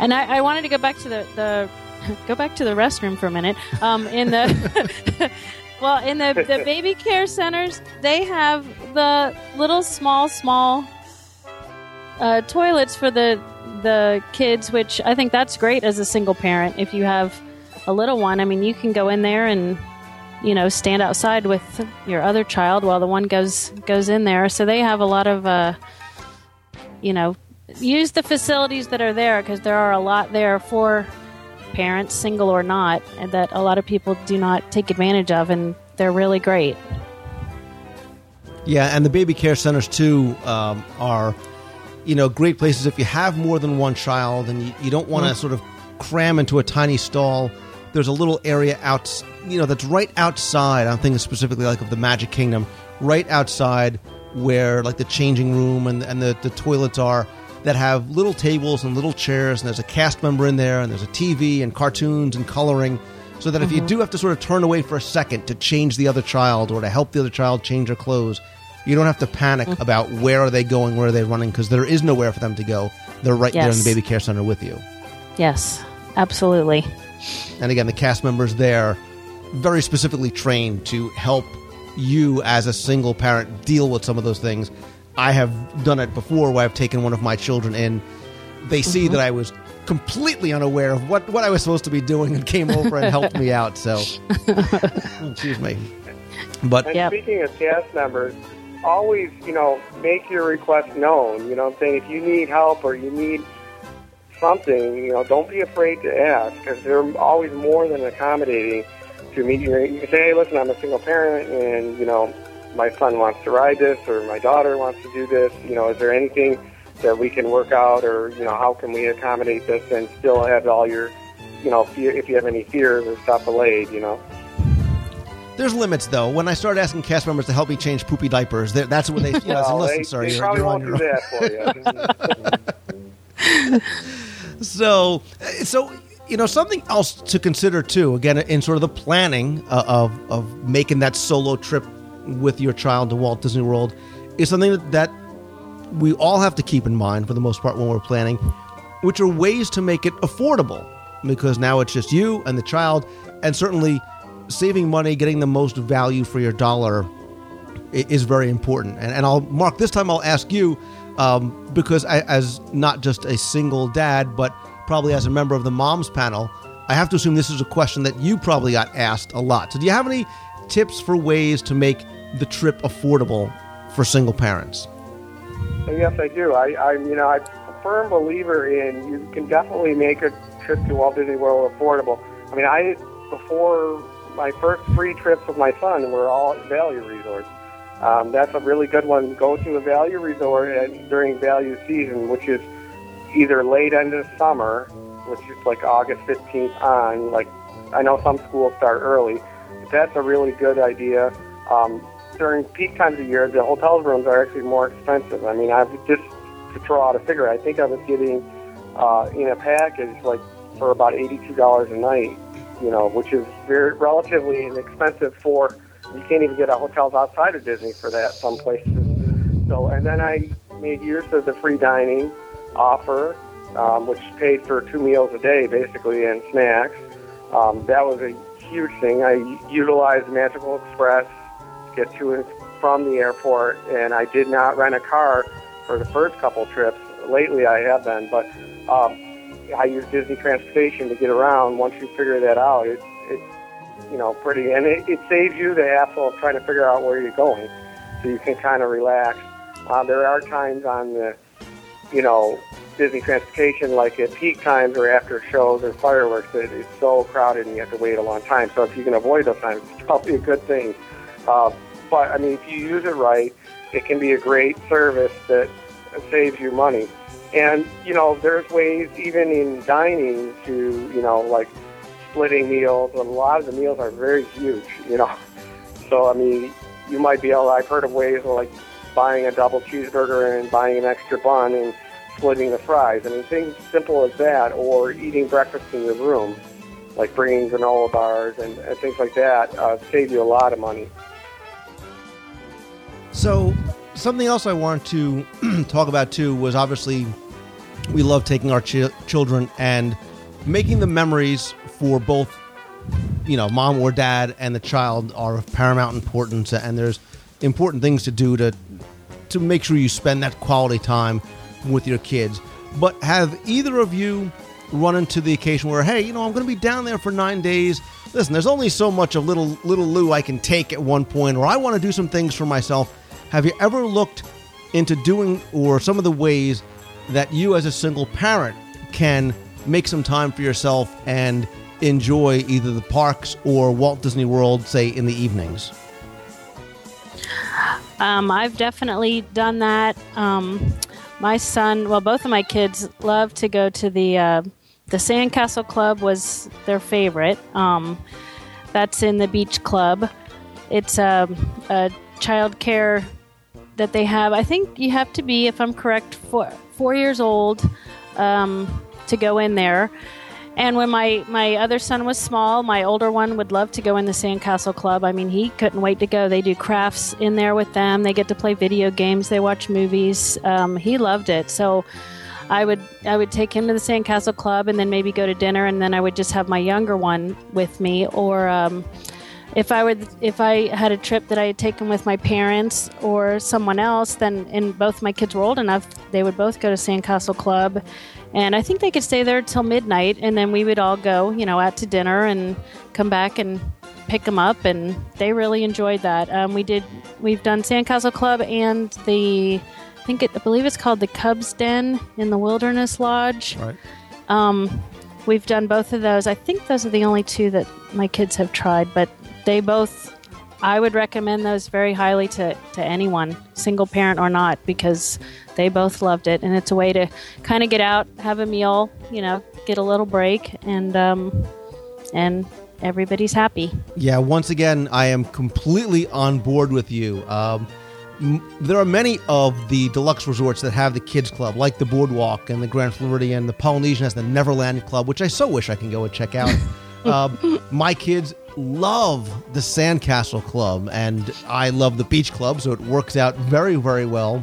And I, I wanted to go back to the, the go back to the restroom for a minute. Um, in the well, in the, the baby care centers, they have the little small small uh, toilets for the the kids, which I think that's great as a single parent. If you have a little one, I mean, you can go in there and you know stand outside with your other child while the one goes goes in there. So they have a lot of uh you know use the facilities that are there because there are a lot there for parents single or not and that a lot of people do not take advantage of and they're really great. Yeah, and the baby care centers too um, are, you know, great places. If you have more than one child and you, you don't want to sort of cram into a tiny stall. There's a little area out, you know, that's right outside. I'm thinking specifically like of the Magic Kingdom, right outside where like the changing room and and the, the toilets are that have little tables and little chairs and there's a cast member in there and there's a TV and cartoons and coloring so that if you mm-hmm. do have to sort of turn away for a second to change the other child or to help the other child change their clothes you don't have to panic mm-hmm. about where are they going where are they running because there is nowhere for them to go they're right there in the baby care center with you Yes, absolutely. And again the cast members there very specifically trained to help you as a single parent deal with some of those things i have done it before where i've taken one of my children in they see mm-hmm. that i was completely unaware of what, what i was supposed to be doing and came over and helped me out so excuse me but And Yep. speaking of cast members, always, you know, make your request known. You know I'm saying? If you need help or you need something, you know, don't be afraid to ask because they're always more than accommodating to meet your. You can say, hey, listen, I'm a single parent and, you know, my son wants to ride this or my daughter wants to do this. You know, is there anything that we can work out or, you know, how can we accommodate this and still have all your, you know, fear, if you have any fears or stuff allayed, you know? there's limits though when i started asking cast members to help me change poopy diapers that's when they you know, Well, listen they, sir they you're, you're on your own that for you. So, so you know, something else to consider too. Again, in sort of the planning uh, of of making that solo trip with your child to Walt Disney World is something that, that we all have to keep in mind for the most part when we're planning, which are ways to make it affordable. Because now it's just you and the child, and certainly saving money, getting the most value for your dollar is very important. And, and I'll mark this time. I'll ask you um, because I, as not just a single dad, but probably as a member of the moms panel, I have to assume this is a question that you probably got asked a lot. So, do you have any tips for ways to make the trip affordable for single parents? Yes, I do. I, I'm, you know, I'm a firm believer in you can definitely make a trip to Walt Disney World affordable. I mean, I before my first three trips with my son were all value resorts. Um, that's a really good one. Go to a value resort at, during value season, which is either late end of summer, which is like August 15th on. Like I know some schools start early, but that's a really good idea. Um, during peak times of year, the hotel rooms are actually more expensive. I mean, I've just to throw out a figure. I think I was getting uh, in a package like for about eighty-two dollars a night. You know, which is very relatively inexpensive for. You can't even get a hotels outside of Disney for that. Some places. So, and then I made use of the free dining offer, um, which paid for two meals a day basically and snacks. Um, that was a huge thing. I utilized Magical Express to get to and from the airport, and I did not rent a car for the first couple trips. Lately, I have been, but um, I use Disney Transportation to get around. Once you figure that out, it, it's you know pretty, and it, it saves you the hassle of trying to figure out where you're going, so you can kind of relax. Uh, there are times on the you know Disney Transportation, like at peak times or after shows or fireworks, that it's so crowded and you have to wait a long time. So if you can avoid those times, it's probably a good thing. Uh, but I mean, if you use it right, it can be a great service that saves you money. And you know, there's ways even in dining to you know like splitting meals. A lot of the meals are very huge. You know, so I mean, you might be able. I've heard of ways of like buying a double cheeseburger and buying an extra bun and splitting the fries. I mean, things simple as that, or eating breakfast in your room, like bringing granola bars and, and things like that, uh, save you a lot of money. So, something else I wanted to talk about too was obviously we love taking our ch- children and making the memories for both, you know, mom or dad and the child are of paramount importance, and there's important things to do to to make sure you spend that quality time with your kids. But have either of you run into the occasion where, hey, you know, I'm going to be down there for nine days. Listen, there's only so much of little little Lou I can take at one point, or I want to do some things for myself. Have you ever looked into doing or some of the ways that you, as a single parent, can make some time for yourself and enjoy either the parks or Walt Disney World, say in the evenings? Um, I've definitely done that. Um, my son, well, both of my kids love to go to the uh, the Sandcastle Club was their favorite. Um, that's in the Beach Club. It's a, a child care that they have. I think you have to be, if I'm correct, four four years old um, to go in there. And when my, my other son was small, my older one would love to go in the Sandcastle Club. I mean, he couldn't wait to go. They do crafts in there with them. They get to play video games. They watch movies. Um, he loved it. So I would I would take him to the Sandcastle Club and then maybe go to dinner, and then I would just have my younger one with me. Or um, if I would if I had a trip that I had taken with my parents or someone else, then and both my kids were old enough, they would both go to Sandcastle Club and I think they could stay there till midnight, and then we would all go, you know, out to dinner and come back and pick them up, and they really enjoyed that. Um, we did, we've done Sandcastle Club and the, I think it, I believe it's called the Cubs Den in the Wilderness Lodge. Right. Um, we've done both of those. I think those are the only two that my kids have tried, but they both. I would recommend those very highly to, to anyone, single parent or not, because they both loved it, and it's a way to kind of get out, have a meal, you know, get a little break, and um, and everybody's happy. Yeah, once again, I am completely on board with you. Um, m- there are many of the deluxe resorts that have the kids club, like the Boardwalk and the Grand Floridian. The Polynesian has the Neverland Club, which I so wish I can go and check out. um, my kids love the Sandcastle Club, and I love the Beach Club, so it works out very, very well.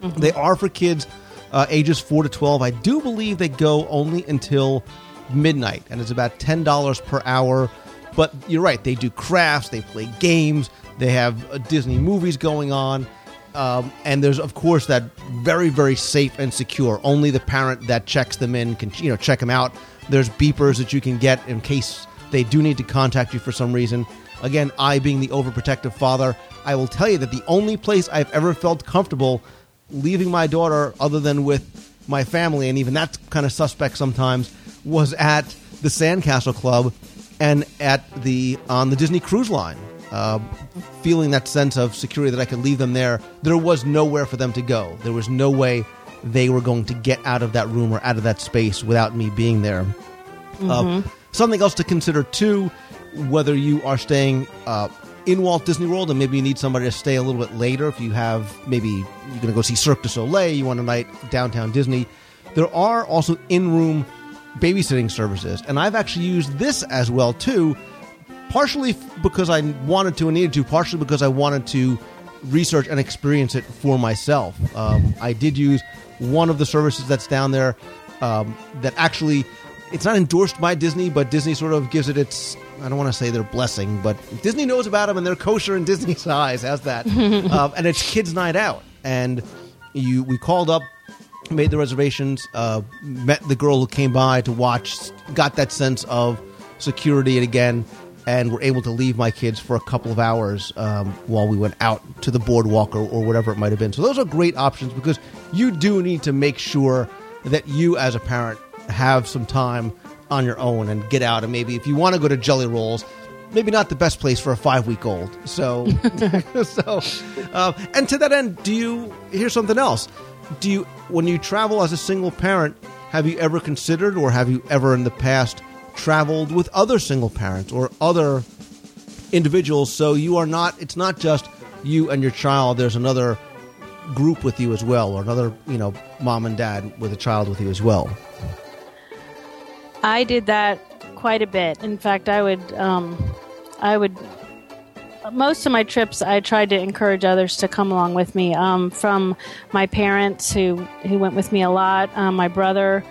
They are for kids uh, ages 4 to 12. I do believe they go only until midnight, and it's about $10 per hour. But you're right, they do crafts, they play games, they have uh, Disney movies going on. Um, and there's of course that very very safe and secure. Only the parent that checks them in can you know check them out. There's beepers that you can get in case they do need to contact you for some reason. Again, I being the overprotective father, I will tell you that the only place I've ever felt comfortable leaving my daughter, other than with my family, and even that's kind of suspect sometimes, was at the Sandcastle Club and at the on the Disney Cruise Line. Uh, feeling that sense of security that I could leave them there. There was nowhere for them to go. There was no way they were going to get out of that room or out of that space without me being there. Uh, something else to consider too, whether you are staying uh, in Walt Disney World and maybe you need somebody to stay a little bit later. If you have maybe you're going to go see Cirque du Soleil, you want a night downtown Disney. There are also in-room babysitting services, and I've actually used this as well too. Partially because I wanted to and needed to, partially because I wanted to research and experience it for myself. Um, I did use one of the services that's down there um, that actually it's not endorsed by Disney, but Disney sort of gives it its I don't want to say their blessing, but Disney knows about them and they're kosher in Disney's eyes. How's that? um, and it's Kids Night Out, and you we called up, made the reservations, uh, met the girl who came by to watch, got that sense of security and again, and were able to leave my kids for a couple of hours um, while we went out to the boardwalk or, or whatever it might have been. So those are great options because you do need to make sure that you as a parent have some time on your own and get out and maybe if you want to go to Jelly Rolls, maybe not the best place for a five week old. So, so, uh, and to that end, do you here's something else? Do you when you travel as a single parent, have you ever considered or have you ever in the past traveled with other single parents or other individuals? So you are not. It's not just you and your child. There's another group with you as well, or another you know mom and dad with a child with you as well. I did that quite a bit. In fact, I would, um, I would. Most of my trips, I tried to encourage others to come along with me. Um, from my parents, who who went with me a lot. Um, my brother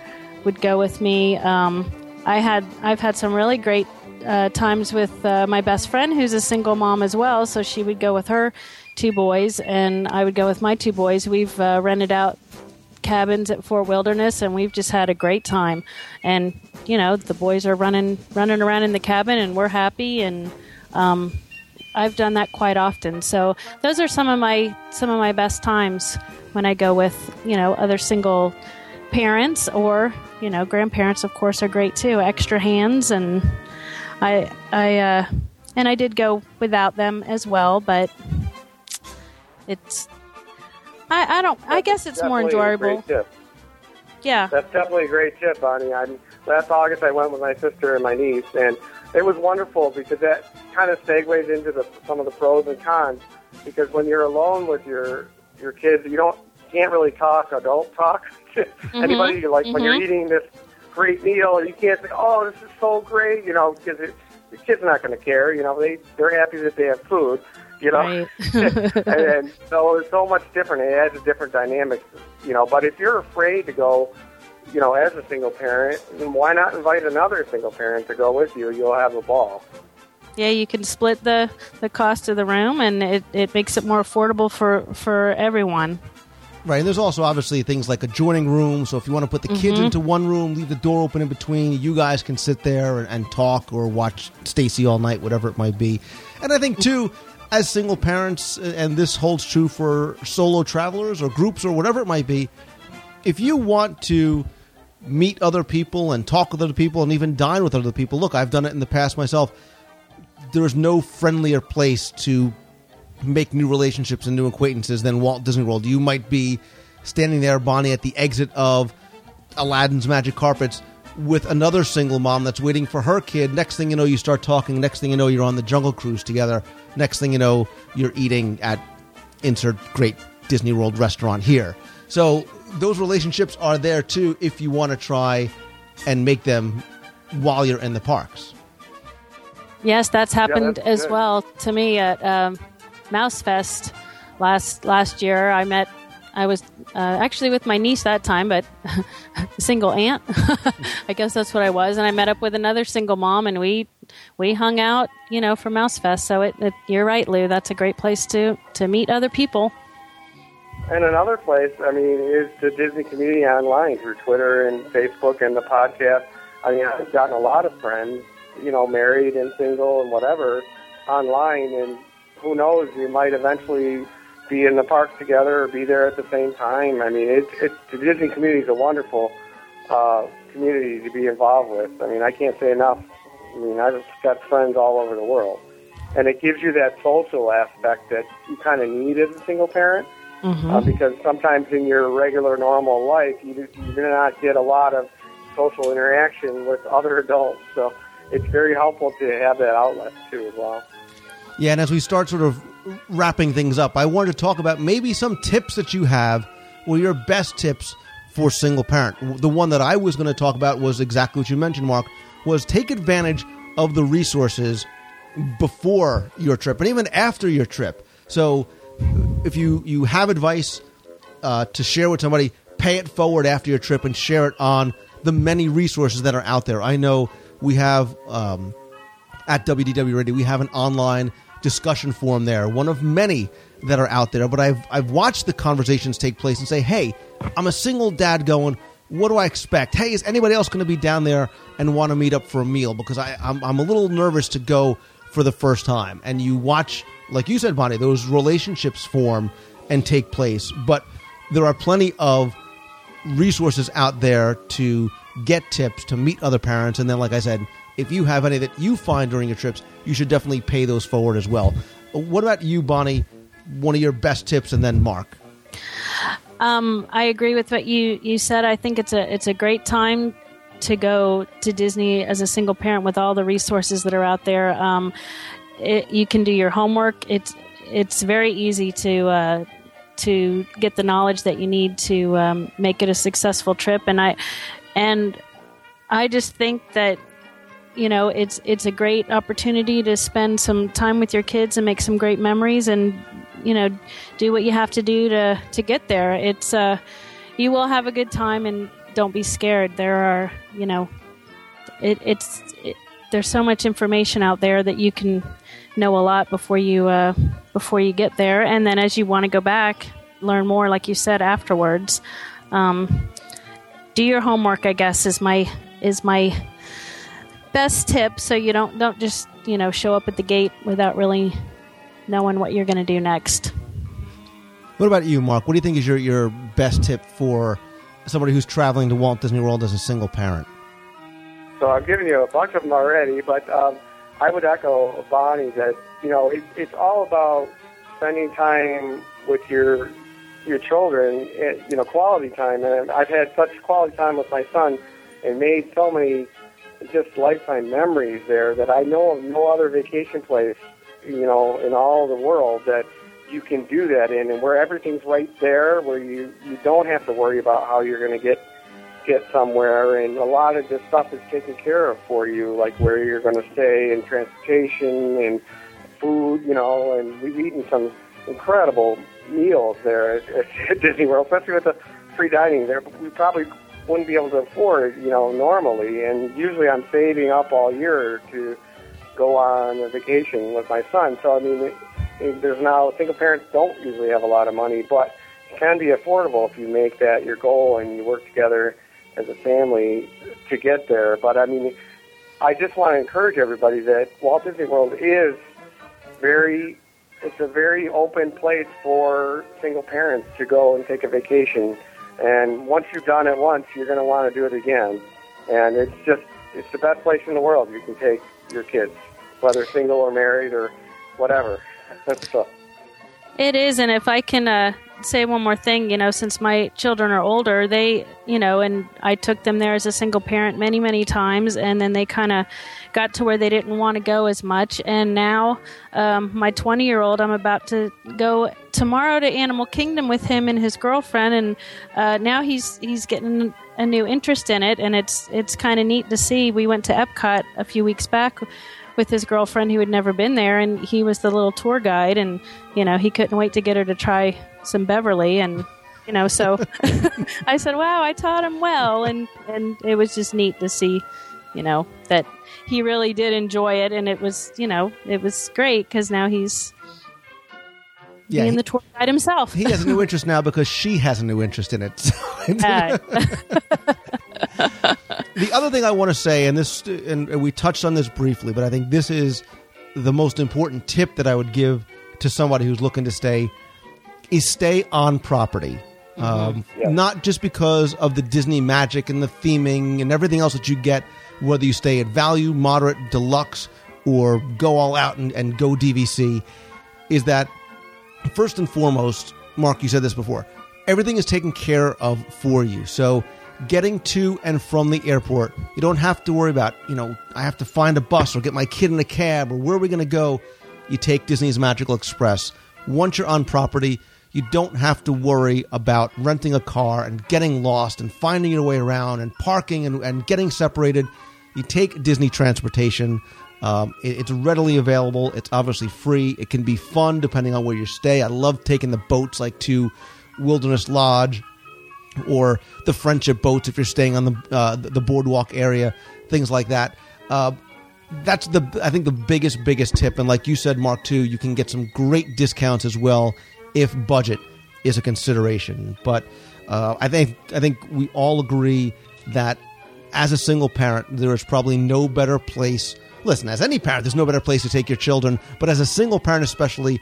would go with me. Um, I had, I've had some really great uh, times with uh, my best friend, who's a single mom as well. So she would go with her two boys, and I would go with my two boys. We've uh, rented out cabins at Fort Wilderness, and we've just had a great time. And you know, the boys are running running around in the cabin, and we're happy. And um, I've done that quite often. So those are some of my some of my best times when I go with you know other single parents or you know grandparents. Of course, are great too. Extra hands, and I I uh, and I did go without them as well, but it's I, I don't. I guess it's more enjoyable. Great tip. Yeah. That's definitely a great tip, Bonnie. I'm, last August, I went with my sister and my niece, and it was wonderful because that kind of segues into the, some of the pros and cons. Because when you're alone with your your kids. You don't can't really talk adult talk to anybody. Like when you're mhm. eating this great meal, you can't say, "Oh, this is so great," you know, because it, the kid's not going to care. You know, they they're happy that they have food. You know, Right. and, and so it's so much different. It adds a different dynamic. You know, but if you're afraid to go, you know, as a single parent, then why not invite another single parent to go with you? You'll have a ball. Yeah, you can split the, the cost of the room, and it, it makes it more affordable for, for everyone. Right, and there's also obviously things like adjoining rooms. So if you want to put the kids Mhm. into one room, leave the door open in between, you guys can sit there and, and talk or watch Stacy all night, whatever it might be. And I think too, as single parents, uh, and this holds true for solo travelers or groups or whatever it might be, if you want to meet other people and talk with other people and even dine with other people, look, I've done it in the past myself. There's no friendlier place to make new relationships and new acquaintances than Walt Disney World. You might be standing there, Bonnie, at the exit of Aladdin's Magic Carpets with another single mom that's waiting for her kid. Next thing you know, you start talking. Next thing you know, you're on the Jungle Cruise together. Next thing you know, you're eating at insert great Disney World restaurant here. So those relationships are there too if you want to try and make them while you're in the parks. Yes, that's happened that's as good. well to me at um, Mouse Fest last last year. I met. I was uh, actually with my niece that time, but single aunt. I guess that's what I was, and I met up with another single mom, and we we hung out, you know, for Mouse Fest. So it, it, you're right, Lou. That's a great place to to meet other people. And another place, I mean, is the Disney community online through Twitter and Facebook and the podcast. I mean, I've gotten a lot of friends, you know, married and single and whatever, online. And who knows, you might eventually be in the park together or be there at the same time. I mean, it's it's the Disney community is a wonderful uh, community to be involved with. I mean, I can't say enough. I mean, I've got friends all over the world. And it gives you that social aspect that you kind of need as a single parent uh, because sometimes in your regular normal life you do, you do not get a lot of social interaction with other adults. So it's very helpful to have that outlet too as well. Yeah, and as we start sort of wrapping things up, I wanted to talk about maybe some tips that you have, or your best tips for single parent. The one that I was going to talk about was exactly what you mentioned, Mark, was take advantage of the resources before your trip and even after your trip. So if you, you have advice uh, to share with somebody, pay it forward after your trip and share it on the many resources that are out there. I know we have um, at WDW Radio, we have an online discussion forum there, one of many that are out there. But I've I've watched the conversations take place and say, hey, I'm a single dad going. What do I expect? Hey, is anybody else going to be down there and want to meet up for a meal? Because I, I'm, I'm a little nervous to go for the first time. And you watch, like you said, Bonnie, those relationships form and take place. But there are plenty of resources out there to get tips to meet other parents and then like i said if you have any that you find during your trips you should definitely pay those forward as well what about you bonnie one of your best tips and then mark Um, I agree with what you, you said. I think it's a it's a great time to go to Disney as a single parent with all the resources that are out there. Um, it, you can do your homework. It's it's very easy to uh, to get the knowledge that you need to um, make it a successful trip. And I and I just think that you know it's it's a great opportunity to spend some time with your kids and make some great memories and you know do what you have to do to to get there. It's uh you will have a good time and don't be scared. There are you know it, it's it, there's so much information out there that you can know a lot before you uh before you get there. And then as you want to go back learn more like you said afterwards um do your homework i guess is my is my best tip so you don't don't just you know show up at the gate without really knowing what you're going to do next. What about you mark? What do you think is your, your best tip for somebody who's traveling to walt disney world as a single parent? So I've given you a bunch of them already, but um, I would echo Bonnie that you know it, it's all about spending time with your your children, eh, you know, quality time. And I've had such quality time with my son and made so many just lifetime memories there that I know of no other vacation place, you know, in all the world that you can do that in, and where everything's right there, where you you don't have to worry about how you're going to get get somewhere, and a lot of this stuff is taken care of for you, like where you're going to stay and transportation and food, you know, and we've eaten some incredible meals there at, at Disney World, especially with the free dining there. We probably wouldn't be able to afford, you know, normally. And usually I'm saving up all year to go on a vacation with my son. So I mean, it, it, there's now single parents don't usually have a lot of money, but it can be affordable if you make that your goal and you work together as a family to get there. But I mean, I just want to encourage everybody that Walt Disney World is very it's a very open place for single parents to go and take a vacation. And once you've done it once, you're going to want to do it again. And it's just, it's the best place in the world you can take your kids, whether single or married or whatever. so. It is, and if I can uh, say one more thing, you know, since my children are older, they, you know, and I took them there as a single parent many, many times, and then they kind of got to where they didn't want to go as much. And now, um, my 20 year old, I'm about to go tomorrow to Animal Kingdom with him and his girlfriend, and uh, now he's he's getting a new interest in it, and it's it's kind of neat to see. We went to Epcot a few weeks back with his girlfriend who had never been there, and he was the little tour guide, and you know he couldn't wait to get her to try some Beverly, and you know so I said, "Wow, I taught him well," and and it was just neat to see, you know, that he really did enjoy it, and it was you know it was great because now he's Yeah, being he- the tour guide himself. He has a new interest now because she has a new interest in it. Uh, the other thing I want to say, and this, and we touched on this briefly, but I think this is the most important tip that I would give to somebody who's looking to stay is stay on property. Um, Not just because of the Disney magic and the theming and everything else that you get, whether you stay at value, moderate, deluxe, or go all out and, and go DVC, is that first and foremost, Mark, you said this before, everything is taken care of for you. So getting to and from the airport, you don't have to worry about, you know, I have to find a bus or get my kid in a cab or where are we going to go? You take Disney's Magical Express. Once you're on property, you don't have to worry about renting a car and getting lost and finding your way around and parking and, and getting separated. You take Disney transportation. Um, it- it's readily available. It's obviously free. It can be fun depending on where you stay. I love taking the boats like to Wilderness Lodge or the friendship boats if you're staying on the uh, the boardwalk area, things like that. Uh, that's the I think the biggest biggest tip. And like you said, Mark, too, you can get some great discounts as well if budget is a consideration. But uh, I think I think we all agree that as a single parent, there is probably no better place. Listen, as any parent, there's no better place to take your children. But as a single parent, especially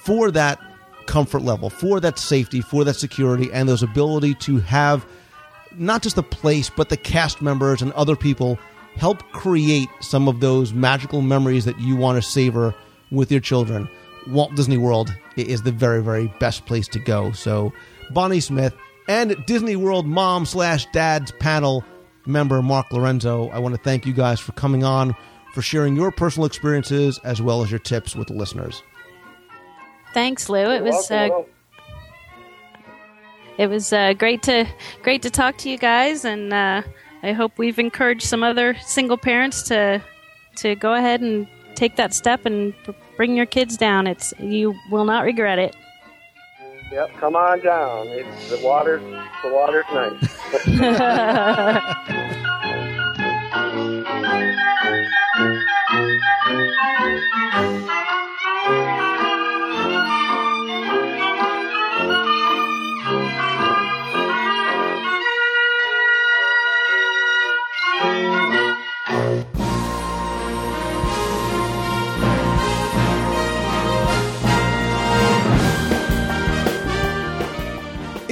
for that comfort level, for that safety, for that security, and those ability to have not just the place, but the cast members and other people help create some of those magical memories that you want to savor with your children. Walt Disney World is the very, very best place to go. So, Bonnie Smith and Disney World mom slash dad's panel member Mark Lorenzo, I want to thank you guys for coming on, for sharing your personal experiences as well as your tips with the listeners. Thanks, Lou. It was Welcome, uh, it was uh, great to great to talk to you guys, and uh, I hope we've encouraged some other single parents to to go ahead and take that step and b- bring your kids down. It's you will not regret it. Yep, come on down. It's the water. The water's nice.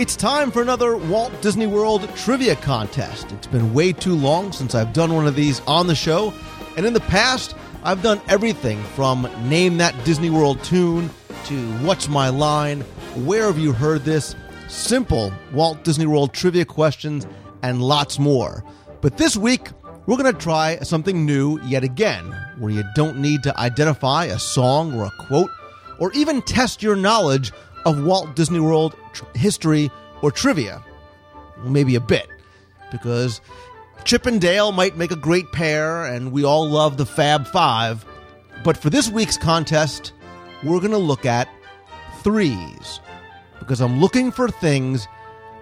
It's time for another Walt Disney World trivia contest. It's been way too long since I've done one of these on the show, and in the past, I've done everything from Name That Disney World Tune to What's My Line, Where Have You Heard This, simple Walt Disney World trivia questions, and lots more. But this week, we're going to try something new yet again, where you don't need to identify a song or a quote or even test your knowledge of Walt Disney World tr- history or trivia. Maybe a bit, because Chip and Dale might make a great pair, and we all love the Fab Five. But for this week's contest, we're going to look at threes, because I'm looking for things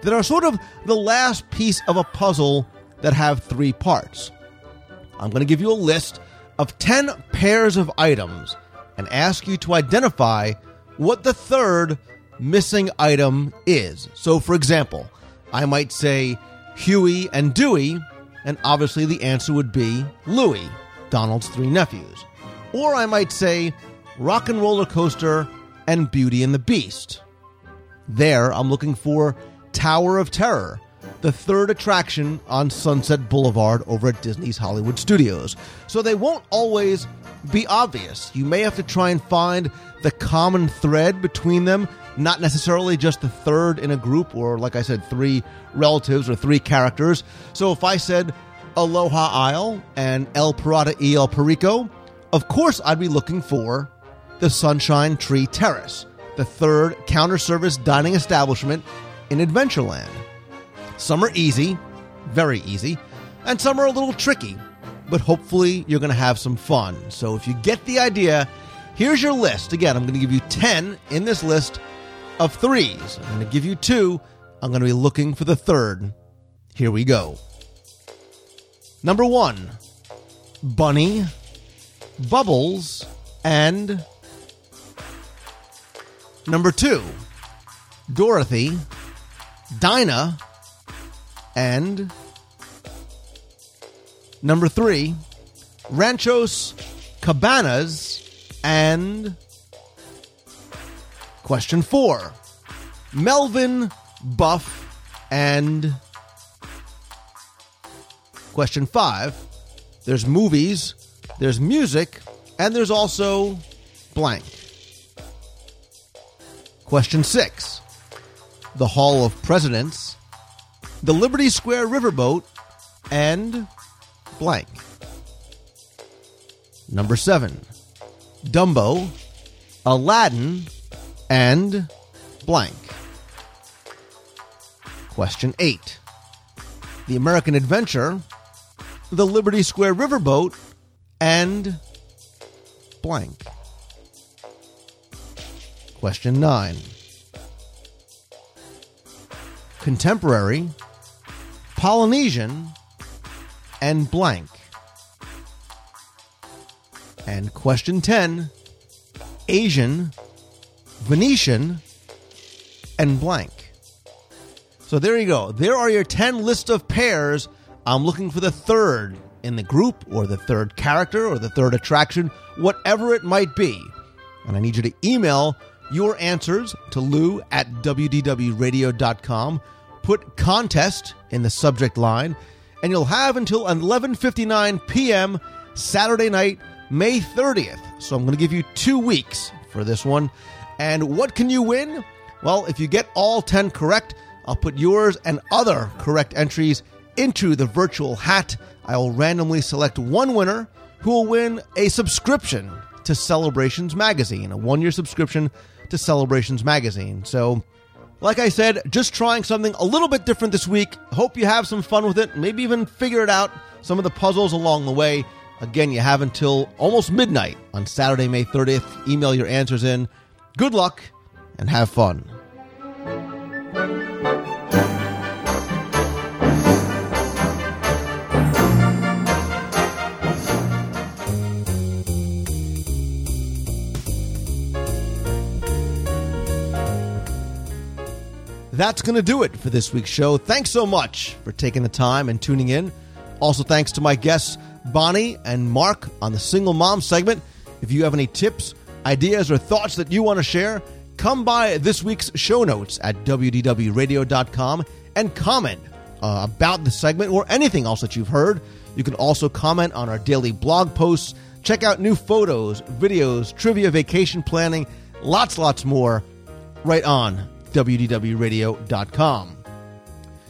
that are sort of the last piece of a puzzle that have three parts. I'm going to give you a list of 10 pairs of items and ask you to identify what the third missing item is. So, for example, I might say Huey and Dewey, and obviously the answer would be Louie, Donald's three nephews. Or I might say Rock and Roller Coaster and Beauty and the Beast. There, I'm looking for Tower of Terror, the third attraction on Sunset Boulevard over at Disney's Hollywood Studios. So they won't always be obvious. You may have to try and find the common thread between them, not necessarily just the third in a group, or like I said, three relatives or three characters. So if I said Aloha Isle and El Pirata y El Perico, of course I'd be looking for the Sunshine Tree Terrace, the third counter service dining establishment in Adventureland. Some are easy, very easy, and some are a little tricky, but hopefully you're going to have some fun. So if you get the idea, here's your list. Again, I'm going to give you 10 in this list of threes. I'm going to give you two. I'm going to be looking for the third. Here we go. Number one Bunny, Bubbles, and. Number two Dorothy, Dinah, and. Number three Ranchos, Cabanas, and. Question four Melvin, Buff, and. Question five There's movies, there's music, and there's also blank. Question six The Hall of Presidents, the Liberty Square Riverboat, and blank. Number seven Dumbo, Aladdin, and blank. Question 8. The American Adventure, The Liberty Square Riverboat, and blank. Question 9. Contemporary, Polynesian, and blank. And question 10. Asian, Venetian, and blank. So there you go. There are your 10 list of pairs. I'm looking for the third in the group, or the third character, or the third attraction, whatever it might be. And I need you to email your answers to lou at wdwradio.com. Put contest in the subject line, and you'll have until 11.59 p.m. Saturday night, May 30th. So I'm going to give you two weeks for this one. And what can you win? Well, if you get all 10 correct, I'll put yours and other correct entries into the virtual hat. I will randomly select one winner who will win a subscription to Celebrations Magazine, a one year subscription to Celebrations Magazine. So, like I said, just trying something a little bit different this week. Hope you have some fun with it, maybe even figure it out some of the puzzles along the way. Again, you have until almost midnight on Saturday, May 30th. Email your answers in. Good luck and have fun. That's going to do it for this week's show. Thanks so much for taking the time and tuning in. Also, thanks to my guests, Bonnie and Mark, on the Single Mom segment. If you have any tips, ideas, or thoughts that you want to share, come by this week's show notes at wdwradio.com and comment uh, about the segment or anything else that you've heard. You can also comment on our daily blog posts, check out new photos, videos, trivia, vacation planning, lots, lots more right on wdwradio.com.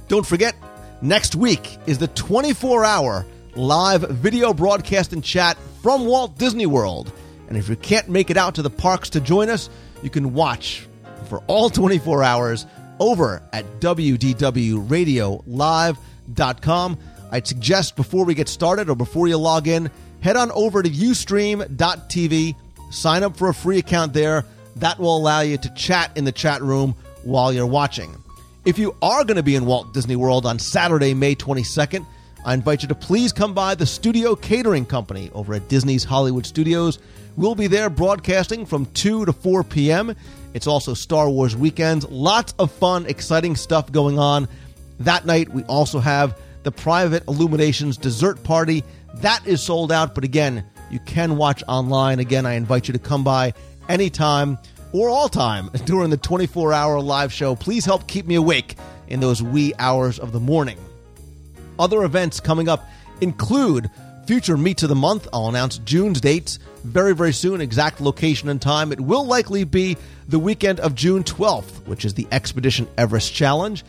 Don't forget, next week is the 24 hour live video broadcast and chat from Walt Disney World. And if you can't make it out to the parks to join us, you can watch for all 24 hours over at WDWRadioLive.com. I'd suggest before we get started or before you log in, head on over to Ustream.tv, sign up for a free account there. That will allow you to chat in the chat room while you're watching. If you are going to be in Walt Disney World on Saturday, May 22nd, I invite you to please come by the Studio Catering Company over at Disney's Hollywood Studios. We'll be there broadcasting from 2 to 4 p.m. It's also Star Wars weekends. Lots of fun, exciting stuff going on. That night, we also have the private Illuminations dessert party. That is sold out, but again, you can watch online. Again, I invite you to come by anytime or all time during the 24 hour live show. Please help keep me awake in those wee hours of the morning. Other events coming up include future Meets of the Month. I'll announce June's dates very, very soon, exact location and time. It will likely be the weekend of June 12th, which is the Expedition Everest Challenge.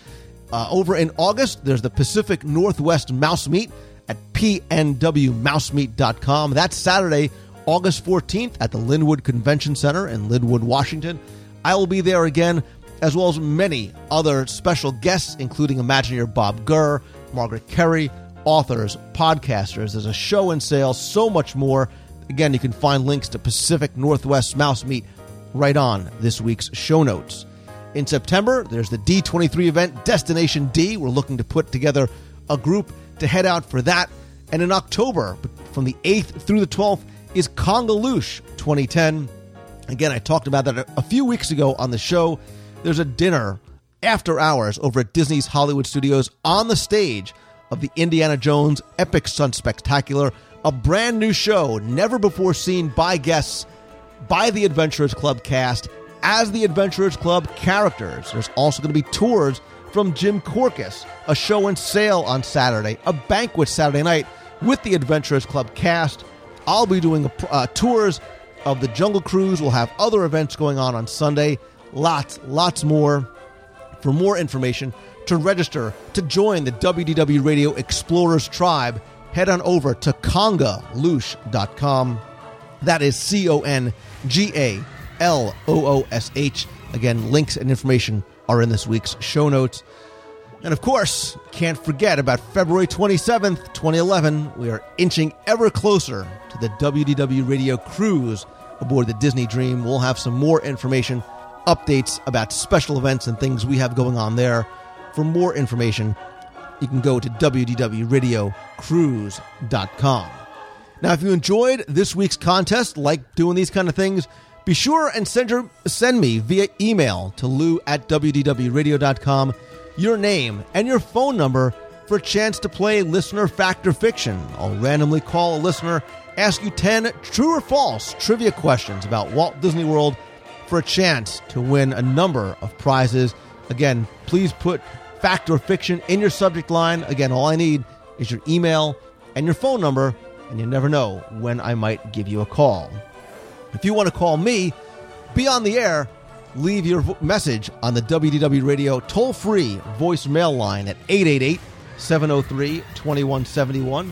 Uh, over in August, there's the Pacific Northwest Mouse Meet at pnwmousemeet.com. That's Saturday, August 14th at the Lynnwood Convention Center in Lynnwood, Washington. I will be there again, as well as many other special guests, including Imagineer Bob Gurr, Margaret Kerry, authors, podcasters. There's a show and sale, so much more. Again, you can find links to Pacific Northwest Mouse Meet right on this week's show notes. In September, there's the D23 event, Destination D. We're looking to put together a group to head out for that. And in October, from the 8th through the 12th, is Congaloosh 2010. Again, I talked about that a few weeks ago on the show. There's a dinner after hours over at Disney's Hollywood Studios on the stage of the Indiana Jones Epic Stunt Spectacular, a brand new show never before seen by guests by the Adventurers Club cast as the Adventurers Club characters. There's also going to be tours from Jim Korkis, a show and sale on Saturday, a banquet Saturday night with the Adventurers Club cast. I'll be doing uh, tours of the Jungle Cruise. We'll have other events going on on Sunday. Lots, lots more. For more information, to register to join the WDW Radio Explorers Tribe, head on over to congaloosh.com. That is C O N G A L O O S H. Again, links and information are in this week's show notes. And of course, can't forget about February 27th, 2011. We are inching ever closer to the WDW Radio cruise aboard the Disney Dream. We'll have some more information, updates about special events and things we have going on there. For more information, you can go to WDWRadioCruise.com. Now, if you enjoyed this week's contest, like doing these kind of things, be sure and send, your, send me via email to lou at WDWRadio.com your name and your phone number for a chance to play Listener Fact or Fiction. I'll randomly call a listener, ask you 10 true or false trivia questions about Walt Disney World for a chance to win a number of prizes. Again, please put fact or fiction in your subject line. Again, all I need is your email and your phone number, and you never know when I might give you a call. If you want to call me, be on the air leave your vo- message on the WDW Radio toll free voicemail line at 888 703 2171.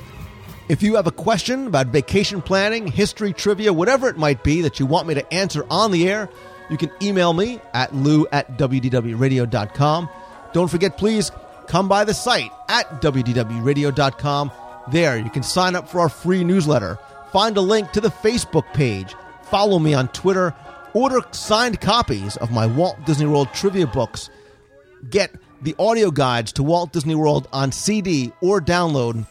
If you have a question about vacation planning, history, trivia, whatever it might be that you want me to answer on the air, you can email me at lou at WDWRadio.com. Don't forget, please come by the site at WDWRadio.com. There, you can sign up for our free newsletter, find a link to the Facebook page, follow me on Twitter Order signed copies of my Walt Disney World trivia books. Get the audio guides to Walt Disney World on CD or download.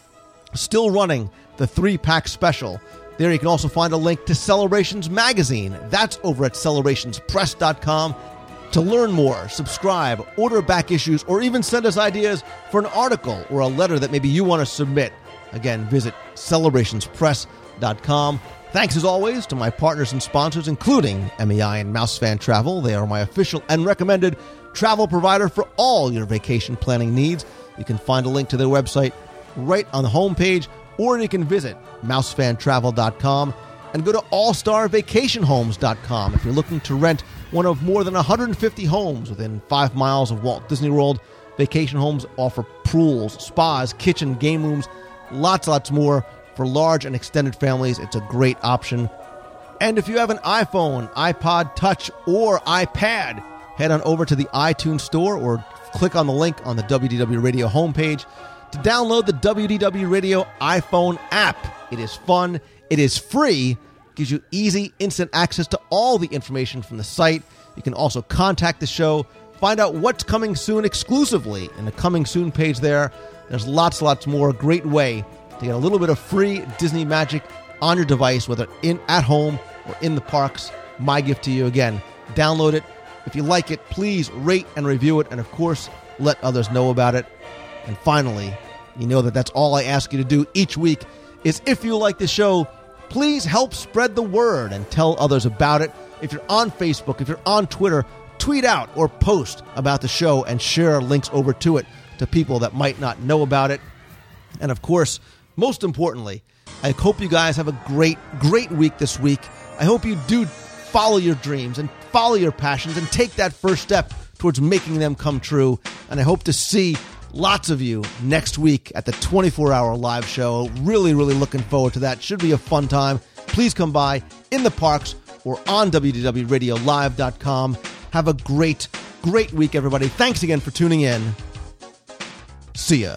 Still running the three pack special. There you can also find a link to Celebrations Magazine. That's over at celebrationspress.com. To learn more, subscribe, order back issues, or even send us ideas for an article or a letter that maybe you want to submit. Again, visit celebrationspress.com. Thanks as always to my partners and sponsors, including MEI and Mousefan Travel. They are my official and recommended travel provider for all your vacation planning needs. You can find a link to their website right on the homepage, or you can visit mousefantravel.com and go to allstarvacationhomes.com if you're looking to rent one of more than 150 homes within five miles of Walt Disney World. Vacation homes offer pools, spas, kitchen, game rooms, lots, lots more. For large and extended families, it's a great option. And if you have an iPhone, iPod Touch, or iPad, head on over to the iTunes Store or click on the link on the WDW Radio homepage to download the WDW Radio iPhone app. It is fun, it is free, gives you easy, instant access to all the information from the site. You can also contact the show, find out what's coming soon exclusively in the coming soon page there. There's lots, lots more. Great way to get a little bit of free Disney magic on your device, whether in at home or in the parks. My gift to you again. Download it. If you like it, please rate and review it, and of course, let others know about it. And finally, you know that that's all I ask you to do each week is if you like the show, please help spread the word and tell others about it. If you're on Facebook, if you're on Twitter, tweet out or post about the show and share links over to it to people that might not know about it. And of course, most importantly, I hope you guys have a great, great week this week. I hope you do follow your dreams and follow your passions and take that first step towards making them come true. And I hope to see lots of you next week at the 24 hour live show. Really, really looking forward to that. Should be a fun time. Please come by in the parks or on WDWRadioLive.com. Have a great, great week, everybody. Thanks again for tuning in. See ya.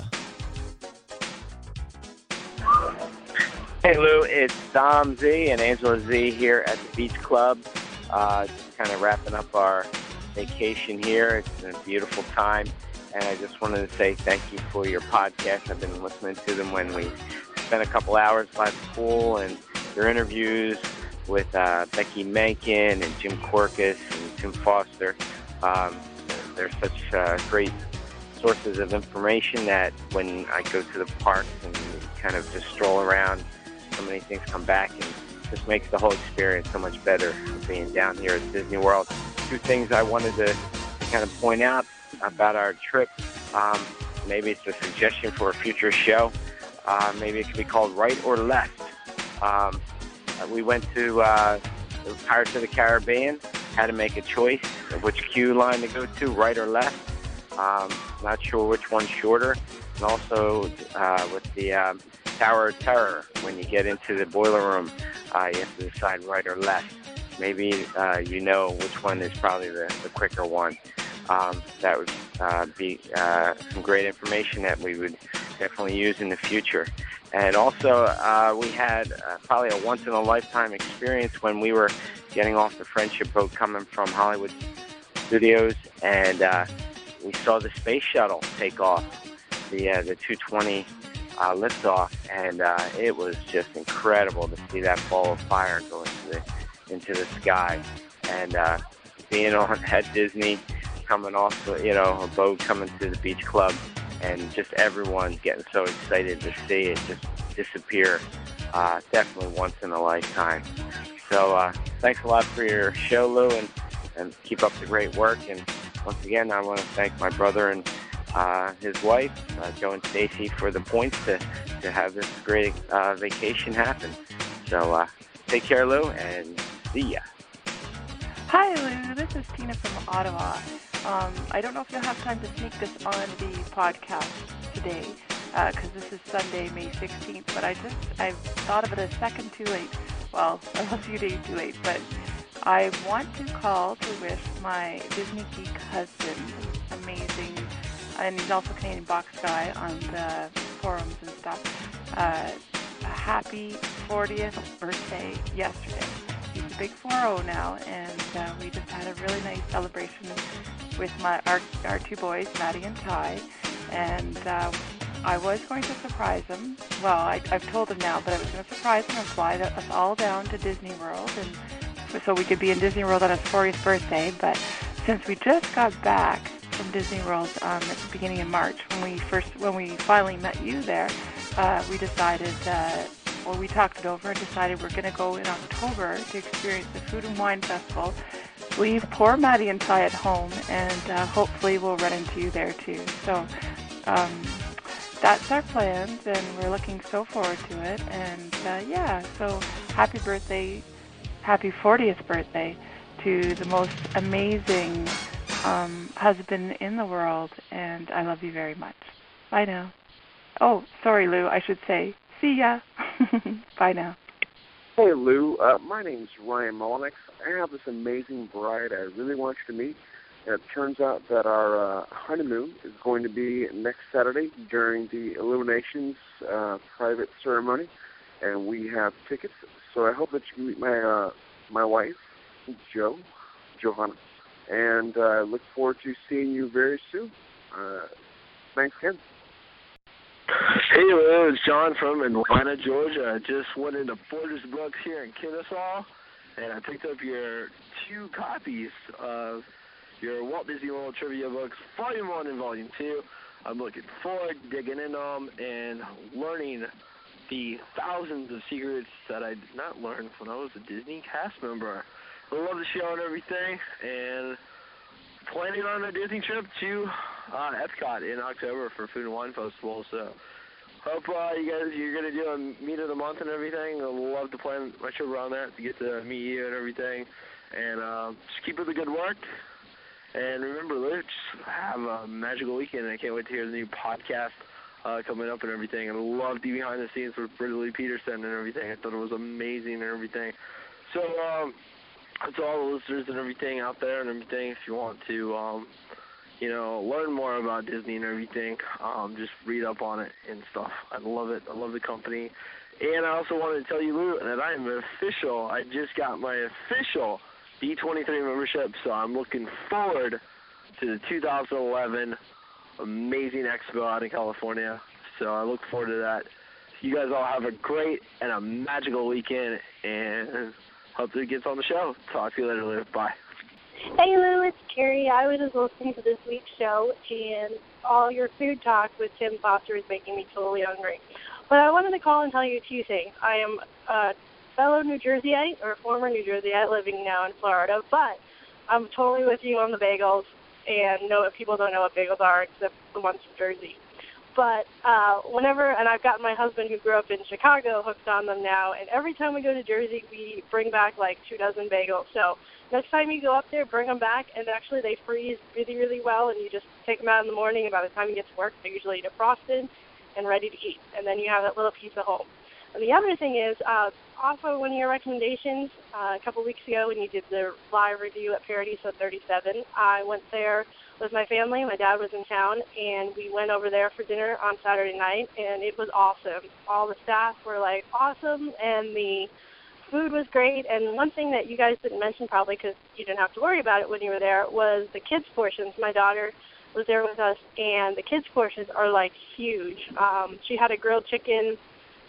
It's Dom Z and Angela Z here at the Beach Club. Uh, just kind of wrapping up our vacation here. It's been a beautiful time, and I just wanted to say thank you for your podcast. I've been listening to them when we spent a couple hours by the pool, and your interviews with uh, Becky Menken and Jim Korkis and Tim Foster. Um, they're such uh, great sources of information that when I go to the parks and kind of just stroll around, so many things come back and just makes the whole experience so much better being down here at Disney World. Two things I wanted to, kind of point out about our trip. Um, maybe it's a suggestion for a future show. Uh, maybe it could be called Right or Left. Um, we went to uh, Pirates of the Caribbean, had to make a choice of which queue line to go to, right or left. Um, not sure which one's shorter. And also uh, with the um, Tower of Terror, when you get into the boiler room, uh, you have to decide right or left. Maybe uh, you know which one is probably the, the quicker one. Um, that would uh, be uh, some great information that we would definitely use in the future. And also, uh, we had uh, probably a once in a lifetime experience when we were getting off the friendship boat coming from Hollywood Studios, and uh, we saw the space shuttle take off, the uh, the 220 uh, liftoff, and uh, it was just incredible to see that ball of fire go into the into the sky, and uh, being on at Disney, coming off you know a boat coming to the beach club, and just everyone getting so excited to see it just disappear. Uh, definitely once in a lifetime. So uh, thanks a lot for your show, Lou, and, and keep up the great work. And once again, I want to thank my brother and uh, his wife, uh, Joe and Stacy, for the points to, to have this great uh, vacation happen. So uh, take care, Lou, and see ya. Hi, Lou. This is Tina from Ottawa. Um, I don't know if you'll have time to sneak this on the podcast today because uh, this is Sunday, May 16th. But I just I thought of it a second too late. Well, a few days too late. But I want to call to wish my Disney geek husband, amazing, and he's also Canadian box guy on the forums and stuff. Uh, a happy 40th birthday yesterday. He's a big 4-0 now, and uh, we just had a really nice celebration with my our, our two boys, Maddie and Ty, and uh, I was going to surprise him. Well, I, I've told him now, but I was going to surprise him and fly us all down to Disney World, and so we could be in Disney World on his 40th birthday. But since we just got back from Disney World um, at the beginning of March, when we first when we finally met you there, uh, we decided. Uh, well, we talked it over and decided we're going to go in October to experience the Food and Wine Festival. Leave poor Maddie and Ty at home, and uh, hopefully we'll run into you there too. So um, that's our plans, and we're looking so forward to it. And uh, yeah, so happy birthday, happy 40th birthday to the most amazing um, husband in the world, and I love you very much. Bye now. Oh, sorry, Lou. I should say See ya. Bye now. Hey Lou, uh, my name's Ryan Molnix. I have this amazing bride I really want you to meet. And it turns out that our uh, honeymoon is going to be next Saturday during the Illuminations uh, private ceremony, and we have tickets. So I hope that you can meet my uh, my wife, Joe, Johanna, and uh, look forward to seeing you very soon. Uh, thanks again. Hey, it's John from Atlanta, Georgia. I just went into Borders Books here in Kennesaw, and I picked up your two copies of your Walt Disney World Trivia books, Volume 1 and Volume 2. I'm looking forward to digging in them and learning the thousands of secrets that I did not learn when I was a Disney cast member. I love the show and everything, and planning on a Disney trip to uh, Epcot in October for Food and Wine Festival. So hope uh, you guys you're gonna do a meet of the month and everything. I'd love to plan my trip around that to get to meet you and everything. And uh, just keep up the good work. And remember, let's have a magical weekend. I can't wait to hear the new podcast uh, coming up and everything. I love the behind the scenes with Bradley Peterson and everything. I thought it was amazing and everything. So um, to all the listeners and everything out there and everything, if you want to, um, you know, learn more about Disney and everything, um, just read up on it and stuff. I love it. I love the company. And I also wanted to tell you, Lou, that I am official. I just got my official D23 membership, so I'm looking forward to the 2011 amazing expo out in California. So I look forward to that. You guys all have a great and a magical weekend, and hope it gets on the show. Talk to you later, Lou. Bye. Hey Lou, it's Carrie. I was just listening to this week's show, and all your food talk with Tim Foster is making me totally hungry. But I wanted to call and tell you two things. I am a fellow New Jerseyite, or former New Jerseyite, living now in Florida, but I'm totally with you on the bagels, and know no, people don't know what bagels are except the ones from Jersey. But uh, whenever, and I've got my husband who grew up in Chicago hooked on them now, and every time we go to Jersey, we bring back like two dozen bagels. So next time you go up there, bring them back, and actually they freeze really, really well, and you just take them out in the morning, and by the time you get to work, they're usually defrosted and ready to eat, and then you have that little piece of home. The other thing is, uh, also one of your recommendations uh, a couple weeks ago when you did the live review at Paradiso 37, I went there with my family. My dad was in town, and we went over there for dinner on Saturday night, and it was awesome. All the staff were like awesome, and the food was great. And one thing that you guys didn't mention, probably because you didn't have to worry about it when you were there, was the kids' portions. My daughter was there with us, and the kids' portions are like huge. Um, she had a grilled chicken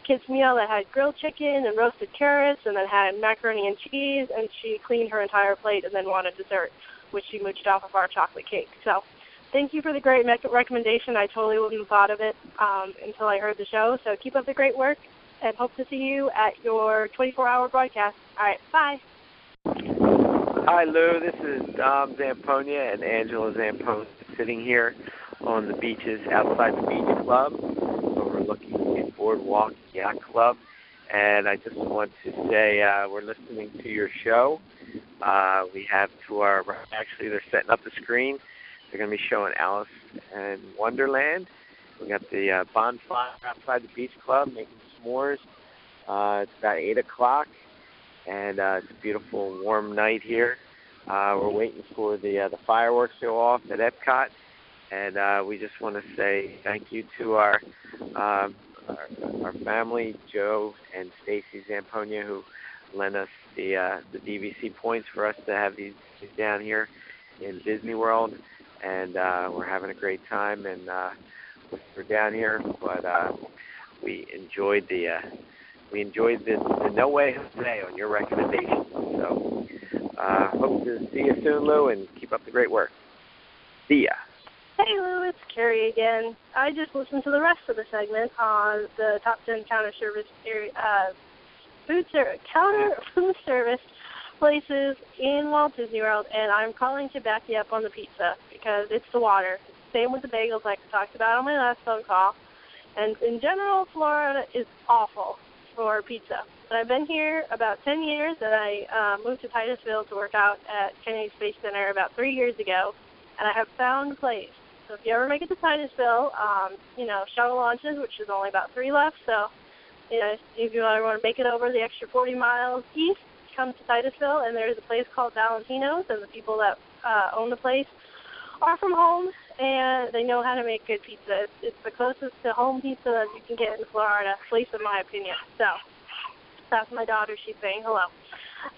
kids meal that had grilled chicken and roasted carrots, and then had macaroni and cheese. And she cleaned her entire plate and then wanted dessert, which she mooched off of our chocolate cake. So. Thank you for the great recommendation. I totally wouldn't have thought of it um, until I heard the show. So keep up the great work, and hope to see you at your 24-hour broadcast. All right, bye. Hi, Lou. This is Dom Zamponia and Angela Zamponia sitting here on the beaches outside the beach club overlooking Boardwalk Yacht Club. And I just want to say uh, we're listening to your show. Uh, we have to our actually they're setting up the screen. They're going to be showing Alice in Wonderland. We got the uh, bonfire outside the beach club making s'mores. Uh, it's about eight o'clock, and uh, it's a beautiful warm night here. Uh, we're waiting for the uh, the fireworks to go off at Epcot, and uh, we just want to say thank you to our um, our, our family, Joe and Stacy Zamponia, who lent us the uh, the DVC points for us to have these, down here in Disney World, and uh, we're having a great time. And uh, we're down here, but uh, we enjoyed the uh, we enjoyed the, the No Way today on your recommendation. So uh, hope to see you soon, Lou, and keep up the great work. See ya. Hey Lou, it's Carrie again. I just listened to the rest of the segment on the top ten counter service uh, food ser- counter food service places in Walt Disney World, and I'm calling to back you up on the pizza because it's the water. Same with the bagels, like I talked about on my last phone call. And in general, Florida is awful for pizza. But I've been here about 10 years, and I uh, moved to Titusville to work out at Kennedy Space Center about three years ago, and I have found a place so if you ever make it to Titusville, um, you know, shuttle launches, which is only about three left, so you know, if you ever want to make it over the extra 40 miles east, come to Titusville, and there's a place called Valentino's, and the people that uh, own the place are from home, and they know how to make good pizza. It's, it's the closest to home pizza that you can get in Florida, at least in my opinion. So that's my daughter. She's saying hello.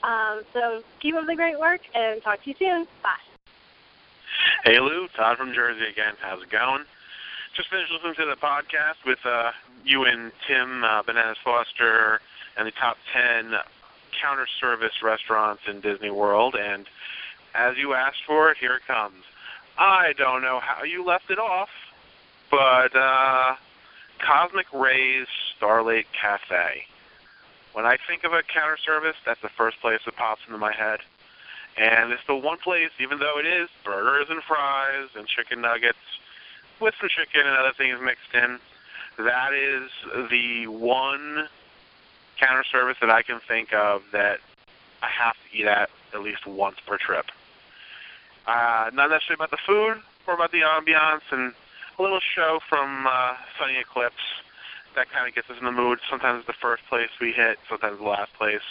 Um, so keep up the great work, and talk to you soon. Bye. Hey Lou, Todd from Jersey again. How's it going? Just finished listening to the podcast with uh, you and Tim uh, Bananas Foster and the top 10 counter service restaurants in Disney World. And as you asked for it, here it comes. I don't know how you left it off, but uh, Cosmic Ray's Starlight Cafe. When I think of a counter service, that's the first place that pops into my head. And it's the one place, even though it is burgers and fries and chicken nuggets with some chicken and other things mixed in, that is the one counter service that I can think of that I have to eat at at least once per trip. Uh, not necessarily about the food, or about the ambiance and a little show from uh, Sunny Eclipse. That kind of gets us in the mood. Sometimes it's the first place we hit, sometimes the last place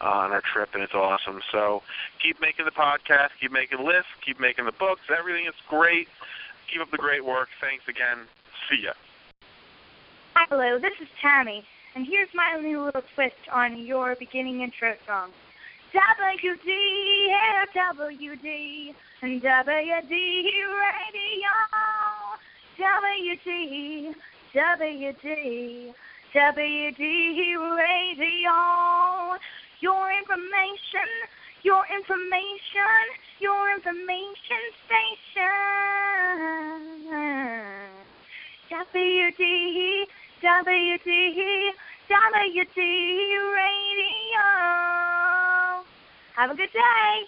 uh, on our trip, and it's awesome. So keep making the podcast, keep making lists, keep making the books. Everything is great. Keep up the great work. Thanks again. See ya. Hello, this is Tammy, and here's my new little twist on your beginning intro song. WD, WD, and WD Radio, WD, WD, WD Radio. Your information, your information, your information station. WD, WD, WD Radio. Have a good day.